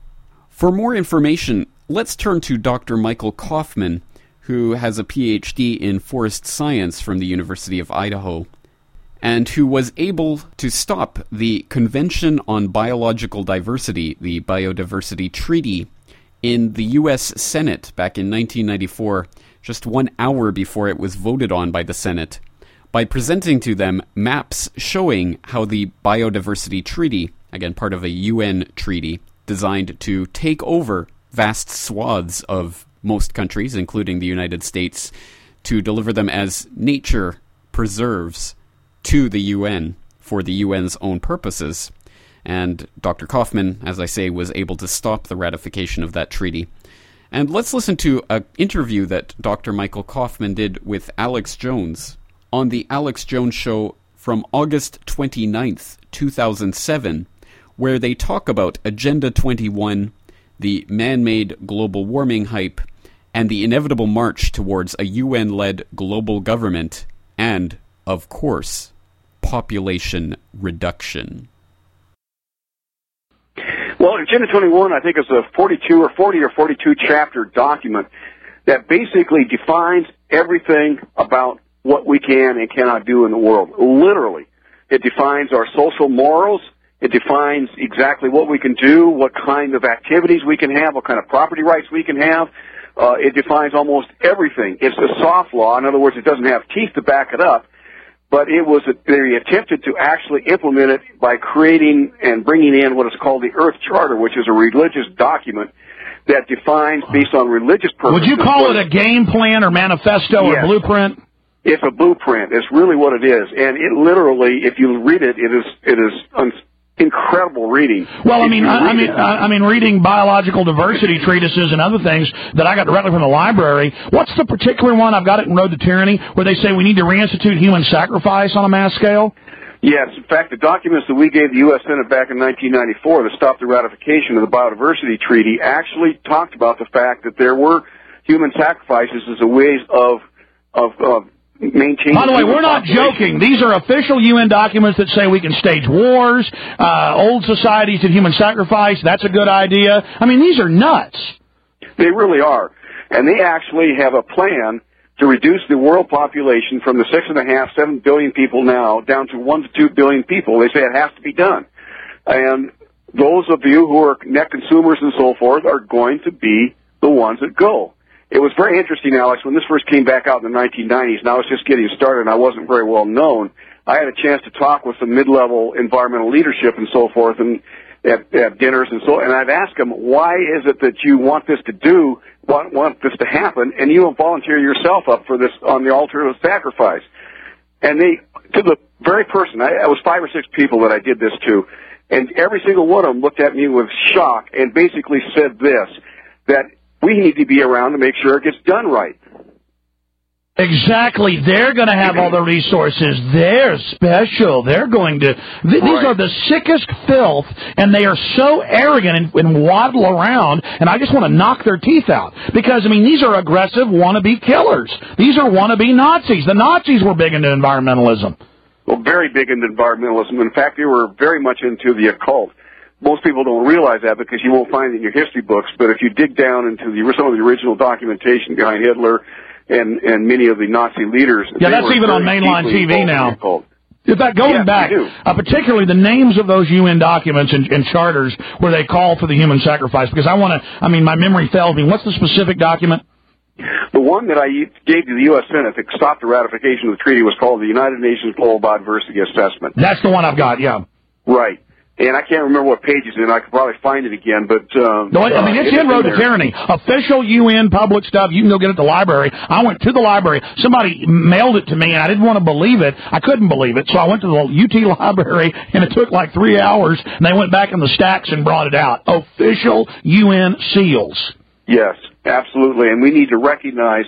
For more information, let's turn to Dr. Michael Coffman, who has a PhD in forest science from the University of Idaho, and who was able to stop the Convention on Biological Diversity, the Biodiversity Treaty, in the U.S. Senate back in 1994, just one hour before it was voted on by the Senate by presenting to them maps showing how the Biodiversity Treaty, again part of a UN treaty designed to take over vast swaths of most countries, including the United States, to deliver them as nature preserves to the UN for the UN's own purposes. And Dr. Coffman, as I say, was able to stop the ratification of that treaty. And let's listen to an interview that Dr. Michael Coffman did with Alex Jones on the Alex Jones Show from August 29th, 2007, where they talk about Agenda 21, the man made global warming hype, and the inevitable march towards a UN led global government, and, of course, population reduction. Well, Agenda 21, I think, is a 42 or 40 or 42 chapter document that basically defines everything about what we can and cannot do in the world. Literally. It defines our social morals. It defines exactly what we can do, what kind of activities we can have, what kind of property rights we can have. Uh, it defines almost everything. It's a soft law. In other words, it doesn't have teeth to back it up. But it was, a, they attempted to actually implement it by creating and bringing in what is called the Earth Charter, which is a religious document that defines based on religious purposes. Would you call it a game plan or manifesto Yes. or blueprint? It's a blueprint. It's really what it is, and it literally, if you read it, it is it is un- incredible reading. Well, I mean, I, I mean, I, I mean, reading biological diversity treatises and other things that I got directly from the library. What's the particular one? I've got it in Road to Tyranny, where they say we need to reinstitute human sacrifice on a mass scale. Yes, in fact, the documents that we gave the U.S. Senate back in 1994 to stop the ratification of the Biodiversity Treaty actually talked about the fact that there were human sacrifices as a ways of of, of maintaining. By the way, we're not population. joking. These are official UN documents that say we can stage wars. Uh, old societies did human sacrifice. That's a good idea. I mean, these are nuts. They really are. And they actually have a plan to reduce the world population from the six and a half, seven billion people now down to one to two billion people. They say it has to be done. And those of you who are net consumers and so forth are going to be the ones that go. It was very interesting, Alex, when this first came back out in the 1990s, and I was just getting started and I wasn't very well known. I had a chance to talk with some mid-level environmental leadership and so forth, and at, at dinners and so. And I'd ask them, why is it that you want this to do, want, want this to happen, and you volunteer yourself up for this on the altar of sacrifice? And they, to the very person, I, I was five or six people that I did this to, and every single one of them looked at me with shock and basically said this, that we need to be around to make sure it gets done right. Exactly. They're going to have all the resources. They're special. They're going to. Th- These Right. are the sickest filth, and they are so arrogant and, and waddle around. And I just want to knock their teeth out because I mean these are aggressive wannabe killers. These are wannabe Nazis. The Nazis were big into environmentalism. Well, very big into environmentalism. In fact, they were very much into the occult. Most people don't realize that because you won't find it in your history books. But if you dig down into the, some of the original documentation behind Hitler and and many of the Nazi leaders, yeah, that's even on mainline TV now. In fact, going yes, back, uh, particularly the names of those UN documents and, and, charters where they call for the human sacrifice, because I want to, I mean, my memory fails me. What's the specific document? The one that I gave to the U.S. Senate that stopped the ratification of the treaty was called the United Nations Global Biodiversity Assessment. That's the one I've got, yeah. Right and I can't remember what page it's in. I could probably find it again, but um, no, I mean it's uh, in Road to Tyranny, official UN public stuff. You can go get it at the library. I went to the library. Somebody mailed it to me, and I didn't want to believe it. I couldn't believe it, so I went to the UT library, and it took like three hours. And they went back in the stacks and brought it out. Official UN seals. Yes, absolutely, and we need to recognize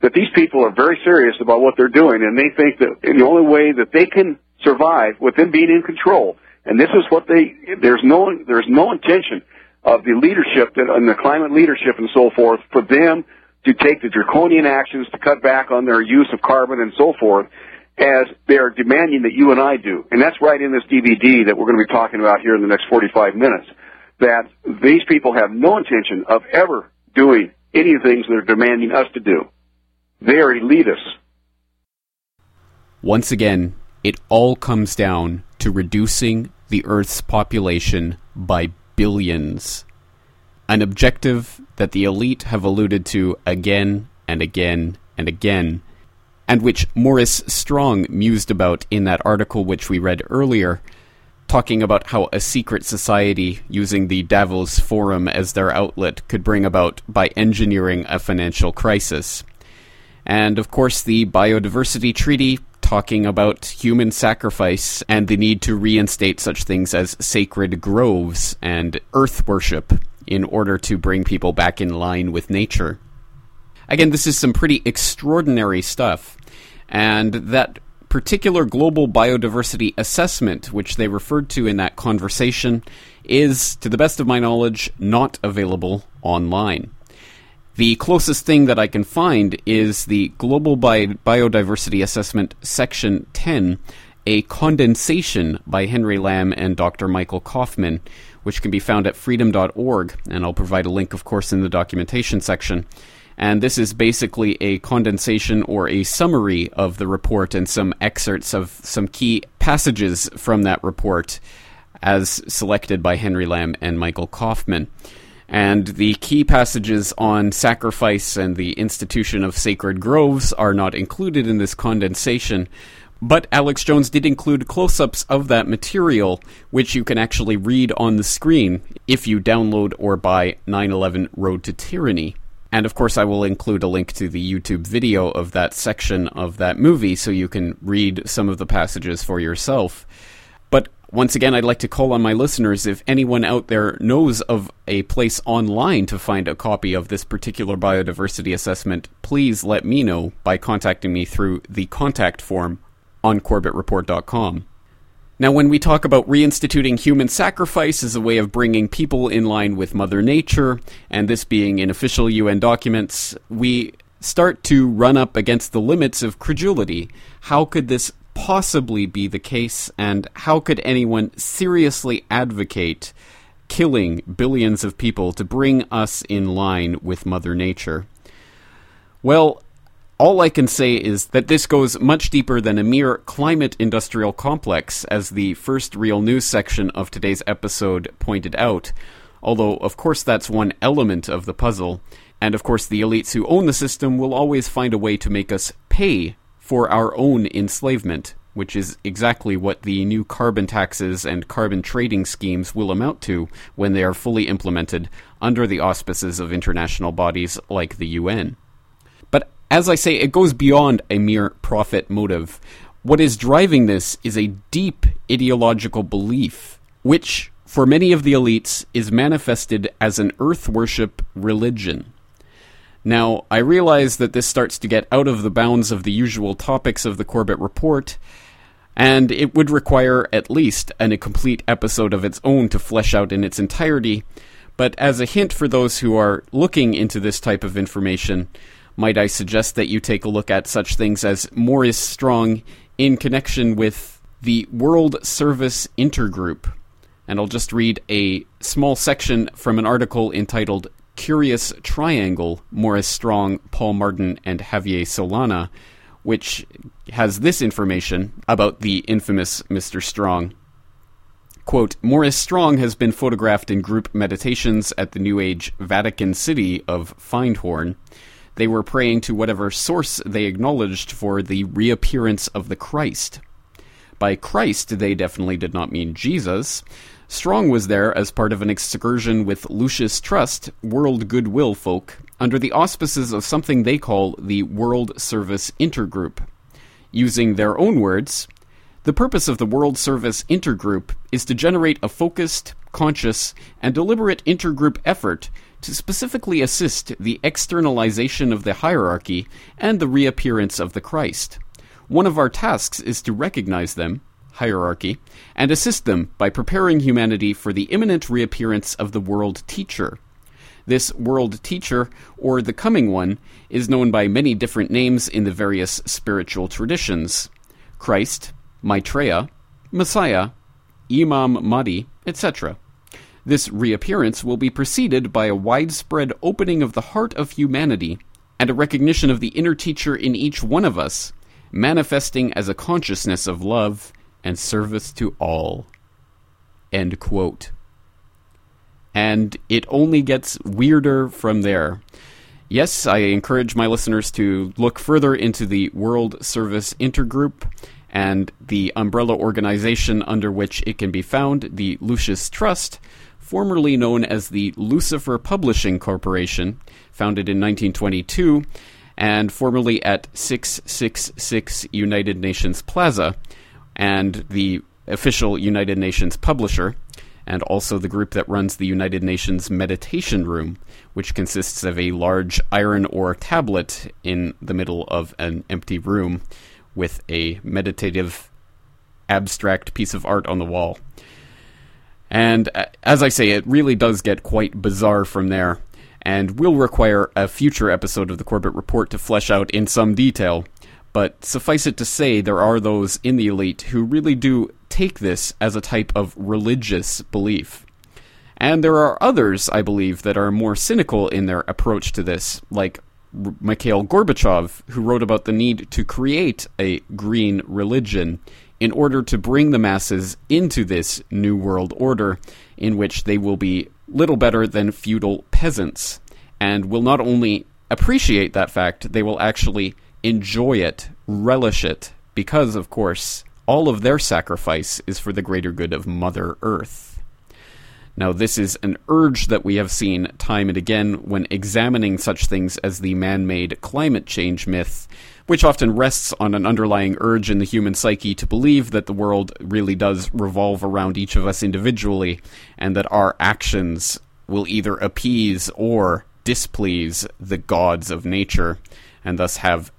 that these people are very serious about what they're doing, and they think that the only way that they can survive with them being in control and this is what they, there's no, there's no intention of the leadership that, and the climate leadership and so forth for them to take the draconian actions to cut back on their use of carbon and so forth as they're demanding that you and I do. And that's right in this DVD that we're going to be talking about here in the next 45 minutes. That these people have no intention of ever doing any of the things they're demanding us to do. They are elitists. Once again, it all comes down to reducing the Earth's population by billions. An objective that the elite have alluded to again and again and again, and which Maurice Strong mused about in that article which we read earlier, talking about how a secret society using the Davos Forum as their outlet could bring about by engineering a financial crisis. And of course, the Biodiversity Treaty talking about human sacrifice and the need to reinstate such things as sacred groves and earth worship in order to bring people back in line with nature. Again, this is some pretty extraordinary stuff, and that particular global biodiversity assessment, which they referred to in that conversation, is, to the best of my knowledge, not available online. The closest thing that I can find is the Global Bi- Biodiversity Assessment Section 10, a condensation by Henry Lamb and Dr. Michael Coffman, which can be found at freedom.org, and I'll provide a link, of course, in the documentation section. And this is basically a condensation or a summary of the report and some excerpts of some key passages from that report as selected by Henry Lamb and Michael Coffman. And the key passages on sacrifice and the institution of sacred groves are not included in this condensation. But Alex Jones did include close ups of that material, which you can actually read on the screen if you download or buy 911 Road to Tyranny. And of course, I will include a link to the YouTube video of that section of that movie so you can read some of the passages for yourself. Once again, I'd like to call on my listeners if anyone out there knows of a place online to find a copy of this particular biodiversity assessment, please let me know by contacting me through the contact form on CorbettReport.com. Now, when we talk about reinstituting human sacrifice as a way of bringing people in line with Mother Nature, and this being in official UN documents, we start to run up against the limits of credulity. How could this possibly be the case, and how could anyone seriously advocate killing billions of people to bring us in line with Mother Nature? Well, all I can say is that this goes much deeper than a mere climate industrial complex, as the first real news section of today's episode pointed out. Although, of course, that's one element of the puzzle. And of course, the elites who own the system will always find a way to make us pay for our own enslavement, which is exactly what the new carbon taxes and carbon trading schemes will amount to when they are fully implemented under the auspices of international bodies like the UN. But as I say, it goes beyond a mere profit motive. What is driving this is a deep ideological belief, which, for many of the elites, is manifested as an earth worship religion. Now, I realize that this starts to get out of the bounds of the usual topics of the Corbett Report, and it would require at least an, a complete episode of its own to flesh out in its entirety. But as a hint for those who are looking into this type of information, might I suggest that you take a look at such things as Maurice Strong in connection with the World Service Intergroup. and I'll just read a small section from an article entitled Curious Triangle Maurice Strong, Paul Martin, and Javier Solana, which has this information about the infamous Mr. Strong. Quote, Maurice Strong has been photographed in group meditations at the New Age Vatican City of Findhorn. They were praying to whatever source they acknowledged for the reappearance of the Christ. By Christ, they definitely did not mean Jesus. Strong was there as part of an excursion with Lucis Trust, World Goodwill folk, under the auspices of something they call the World Service Intergroup. Using their own words, the purpose of the World Service Intergroup is to generate a focused, conscious, and deliberate intergroup effort to specifically assist the externalization of the hierarchy and the reappearance of the Christ. One of our tasks is to recognize them, hierarchy, and assist them by preparing humanity for the imminent reappearance of the world teacher. This world teacher, or the coming one, is known by many different names in the various spiritual traditions Christ, Maitreya, Messiah, Imam Mahdi, etc. This reappearance will be preceded by a widespread opening of the heart of humanity and a recognition of the inner teacher in each one of us, manifesting as a consciousness of love and service to all. End quote. And it only gets weirder from there. Yes, I encourage my listeners to look further into the World Service Intergroup and the umbrella organization under which it can be found, the Lucis Trust, formerly known as the Lucifer Publishing Corporation, founded in 1922, and formerly at 666 United Nations Plaza, and the official United Nations publisher, and also the group that runs the United Nations Meditation Room, which consists of a large iron ore tablet in the middle of an empty room with a meditative abstract piece of art on the wall. And uh, as I say, it really does get quite bizarre from there, and will require a future episode of the Corbett Report to flesh out in some detail. But suffice it to say, there are those in the elite who really do take this as a type of religious belief. And there are others, I believe, that are more cynical in their approach to this, like Mikhail Gorbachev, who wrote about the need to create a green religion in order to bring the masses into this new world order in which they will be little better than feudal peasants and will not only appreciate that fact, they will actually enjoy it, relish it, because, of course, all of their sacrifice is for the greater good of Mother Earth. Now, this is an urge that we have seen time and again when examining such things as the man made climate change myth, which often rests on an underlying urge in the human psyche to believe that the world really does revolve around each of us individually, and that our actions will either appease or displease the gods of nature, and thus have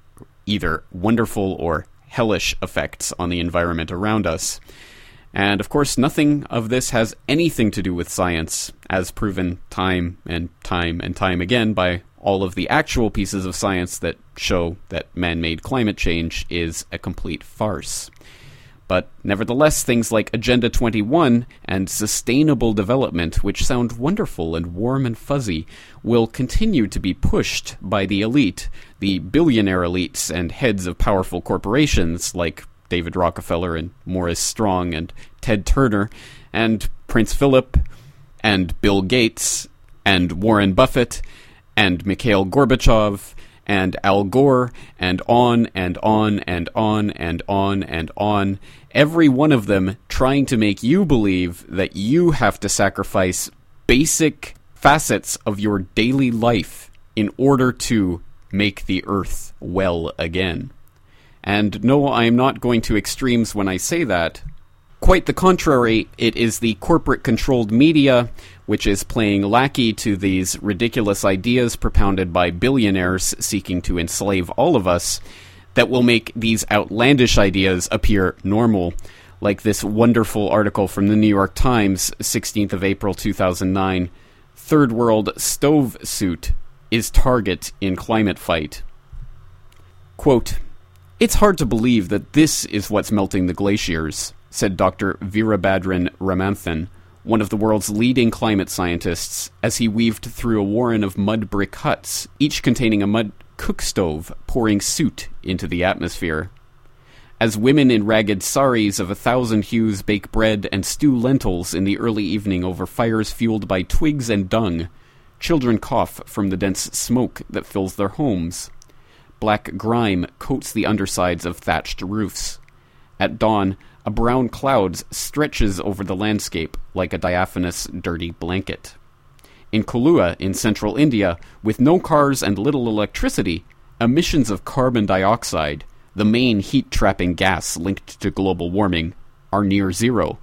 either wonderful or hellish effects on the environment around us. And of course, nothing of this has anything to do with science, as proven time and time and time again by all of the actual pieces of science that show that man made climate change is a complete farce. But nevertheless, things like Agenda 21 and sustainable development, which sound wonderful and warm and fuzzy, will continue to be pushed by the elite, the billionaire elites and heads of powerful corporations like David Rockefeller and Maurice Strong and Ted Turner and Prince Philip and Bill Gates and Warren Buffett and Mikhail Gorbachev and Al Gore and on and on and on and on and on. Every one of them trying to make you believe that you have to sacrifice basic facets of your daily life in order to make the earth well again. And no, I am not going to extremes when I say that. Quite the contrary, it is the corporate controlled media which is playing lackey to these ridiculous ideas propounded by billionaires seeking to enslave all of us that will make these outlandish ideas appear normal. Like this wonderful article from the New York Times, 16th of April 2009 Third World Stove Suit is Target in Climate Fight. Quote, it's hard to believe that this is what's melting the glaciers, said Dr. Veerabhadran Ramanathan, one of the world's leading climate scientists, as he weaved through a warren of mud brick huts, each containing a mud cook stove pouring soot into the atmosphere. As women in ragged saris of a thousand hues bake bread and stew lentils in the early evening over fires fueled by twigs and dung, children cough from the dense smoke that fills their homes. Black grime coats the undersides of thatched roofs. At dawn, a brown cloud stretches over the landscape like a diaphanous, dirty blanket. In Kohlua, in central India, with no cars and little electricity, emissions of carbon dioxide, the main heat trapping gas linked to global warming, are near zero.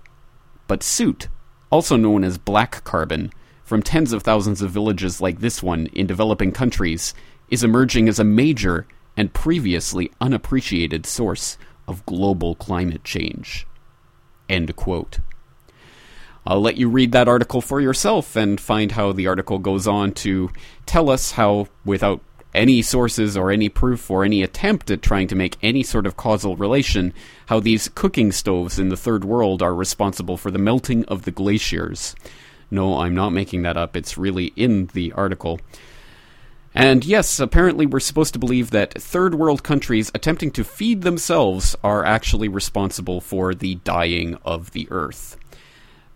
But soot, also known as black carbon, from tens of thousands of villages like this one in developing countries, is emerging as a major and previously unappreciated source of global climate change. End quote. I'll let you read that article for yourself and find how the article goes on to tell us how, without any sources or any proof or any attempt at trying to make any sort of causal relation, how these cooking stoves in the third world are responsible for the melting of the glaciers. No, I'm not making that up. It's really in the article. And yes, apparently we're supposed to believe that third world countries attempting to feed themselves are actually responsible for the dying of the earth.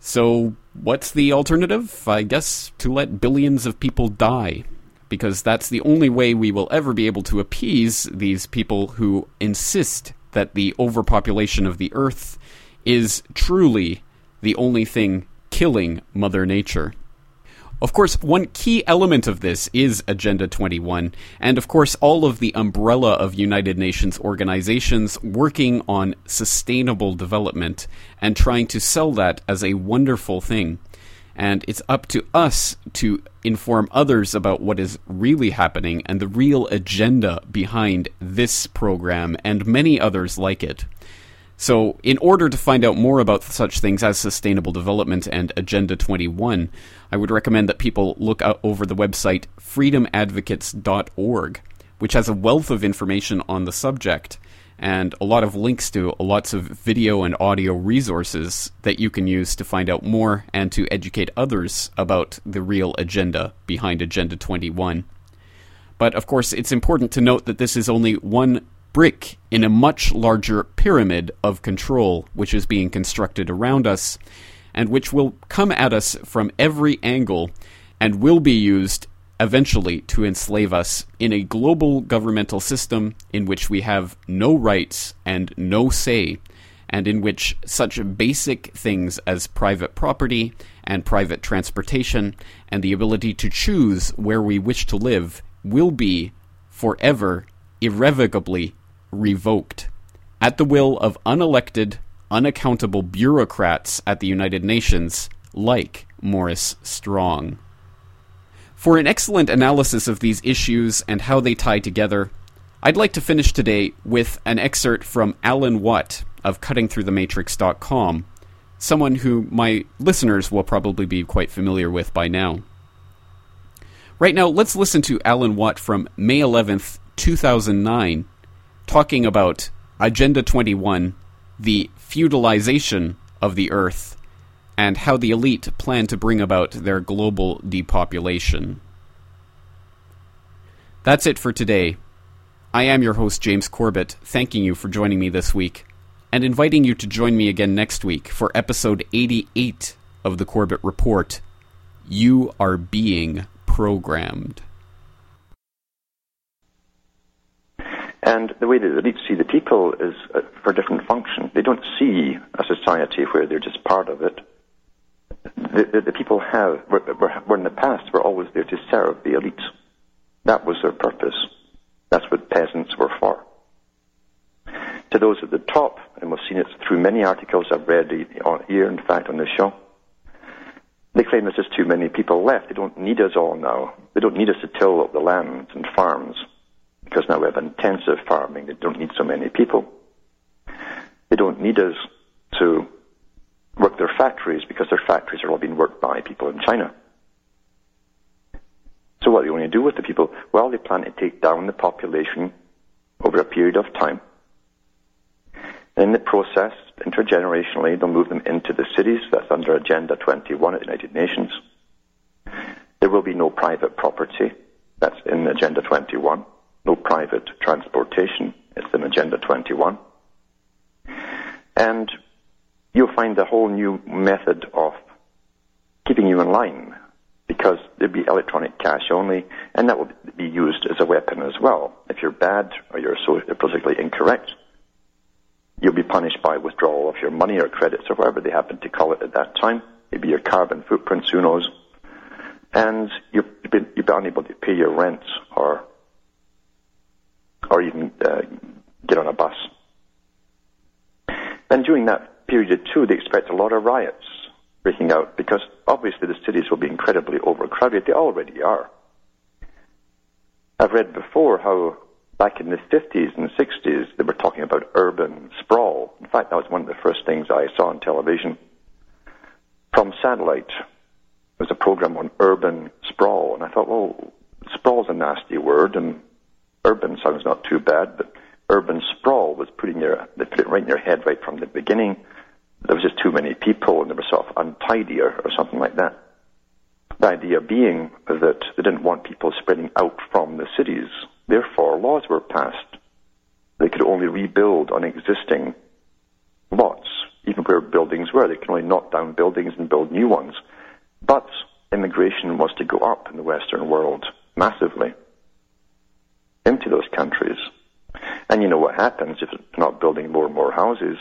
So, what's the alternative? I guess to let billions of people die. Because that's the only way we will ever be able to appease these people who insist that the overpopulation of the earth is truly the only thing killing Mother Nature. Of course, one key element of this is Agenda 21, and of course, all of the umbrella of United Nations organizations working on sustainable development and trying to sell that as a wonderful thing. And it's up to us to inform others about what is really happening and the real agenda behind this program and many others like it. So, in order to find out more about such things as sustainable development and Agenda 21, I would recommend that people look over the website freedomadvocates.org, which has a wealth of information on the subject and a lot of links to lots of video and audio resources that you can use to find out more and to educate others about the real agenda behind Agenda 21. But of course, it's important to note that this is only one brick in a much larger pyramid of control which is being constructed around us and which will come at us from every angle and will be used eventually to enslave us in a global governmental system in which we have no rights and no say, and in which such basic things as private property and private transportation and the ability to choose where we wish to live will be forever irrevocably revoked at the will of unelected, unaccountable bureaucrats at the United Nations like Maurice Strong. For an excellent analysis of these issues and how they tie together, I'd like to finish today with an excerpt from Alan Watt of CuttingThroughTheMatrix.com, someone who my listeners will probably be quite familiar with by now. Right now, let's listen to Alan Watt from May 11th, 2009, talking about Agenda 21, the feudalization of the Earth, and how the elite plan to bring about their global depopulation. That's it for today. I am your host, James Corbett, thanking you for joining me this week, and inviting you to join me again next week for episode 88 of the Corbett Report. You are being programmed. And the way that the elites see the people is uh, for a different function. They don't see a society where they're just part of it. The, the, the people have, were, in the past, were always there to serve the elite. That was their purpose. That's what peasants were for. To those at the top, and we've seen it through many articles I've read here, in fact, on the show, they claim there's just too many people left. They don't need us all now. They don't need us to till up the lands and farms because now we have intensive farming. They don't need so many people. They don't need us to work their factories because their factories are all being worked by people in China. So what do you want to do with the people? Well, they plan to take down the population over a period of time. In the process, intergenerationally, they'll move them into the cities. That's under Agenda 21 at the United Nations. There will be no private property. That's in Agenda 21. Private transportation. It's in Agenda 21. And you'll find a whole new method of keeping you in line because there'll be electronic cash only, and that will be used as a weapon as well. If you're bad or you're so politically incorrect, you'll be punished by withdrawal of your money or credits or whatever they happen to call it at that time. Maybe your carbon footprints, who knows? And you'll be, you'll be unable to pay your rent or or even uh, get on a bus. And during that period too, they expect a lot of riots breaking out because obviously the cities will be incredibly overcrowded. They already are. I've read before how back in the 50s and 60s they were talking about urban sprawl. In fact, that was one of the first things I saw on television from satellite. There was a program on urban sprawl, and I thought, well, sprawl's a nasty word, and urban sounds not too bad, but urban sprawl was putting your, they put it right in your head right from the beginning there was just too many people and they were sort of untidier or, or something like that. The idea being that they didn't want people spreading out from the cities. Therefore, laws were passed. They could only rebuild on existing lots, even where buildings were. They could only knock down buildings and build new ones. But immigration was to go up in the Western world massively into those countries. And you know what happens if you're not building more and more houses?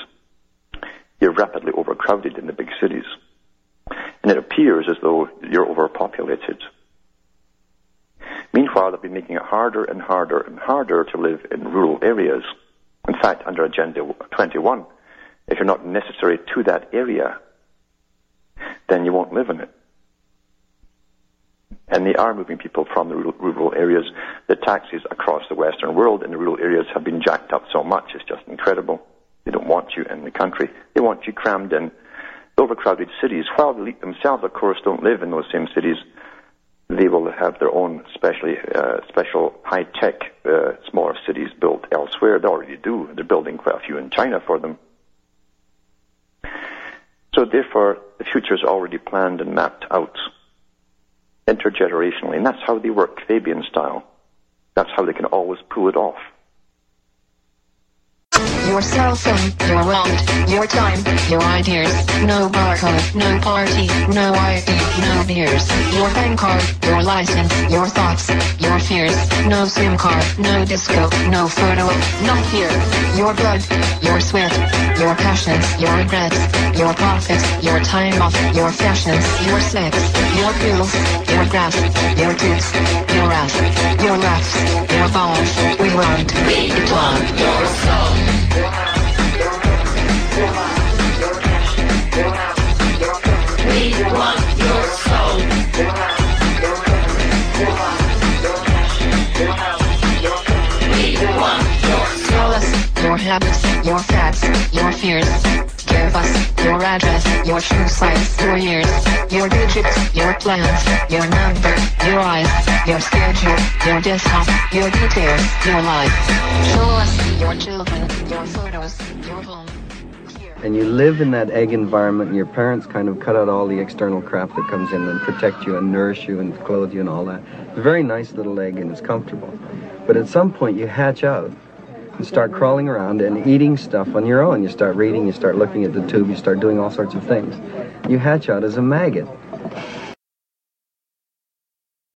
you're rapidly overcrowded in the big cities. And it appears as though you're overpopulated. Meanwhile, they've been making it harder and harder and harder to live in rural areas. In fact, under Agenda 21, if you're not necessary to that area, then you won't live in it. And they are moving people from the rural areas. The taxes across the Western world in the rural areas have been jacked up so much, it's just incredible. They don't want you in the country. They want you crammed in overcrowded cities. While the elite themselves, of course, don't live in those same cities, they will have their own specially, uh, special high-tech uh, smaller cities built elsewhere. They already do. They're building quite a few in China for them. So therefore, the future is already planned and mapped out intergenerationally, and that's how they work, Fabian style. That's how they can always pull it off your cell phone, your wallet, your time, your ideas. No barcode, no party, no ID, no beers. Your bank card, your license, your thoughts, your fears. No SIM card, no disco, no photo, not here. Your blood, your sweat, your passions, your regrets, your profits, your time off, your fashions, your sex, your pills, your grass, your tooth, your ass, your laughs, your balls. We want, we want your soul. We want your soul. Habits, your facts, your fears. Give us your address, your shoe size, your years, your digits, your plans, your number, your eyes, your schedule, your desktop, your details, your life. Show us your children, your photos, your home. And you live in that egg environment, and your parents kind of cut out all the external crap that comes in and protect you and nourish you and clothe you and all that. It's a very nice little egg and it's comfortable. But at some point, you hatch out and start crawling around and eating stuff on your own. You start reading, you start looking at the tube, you start doing all sorts of things. You hatch out as a maggot.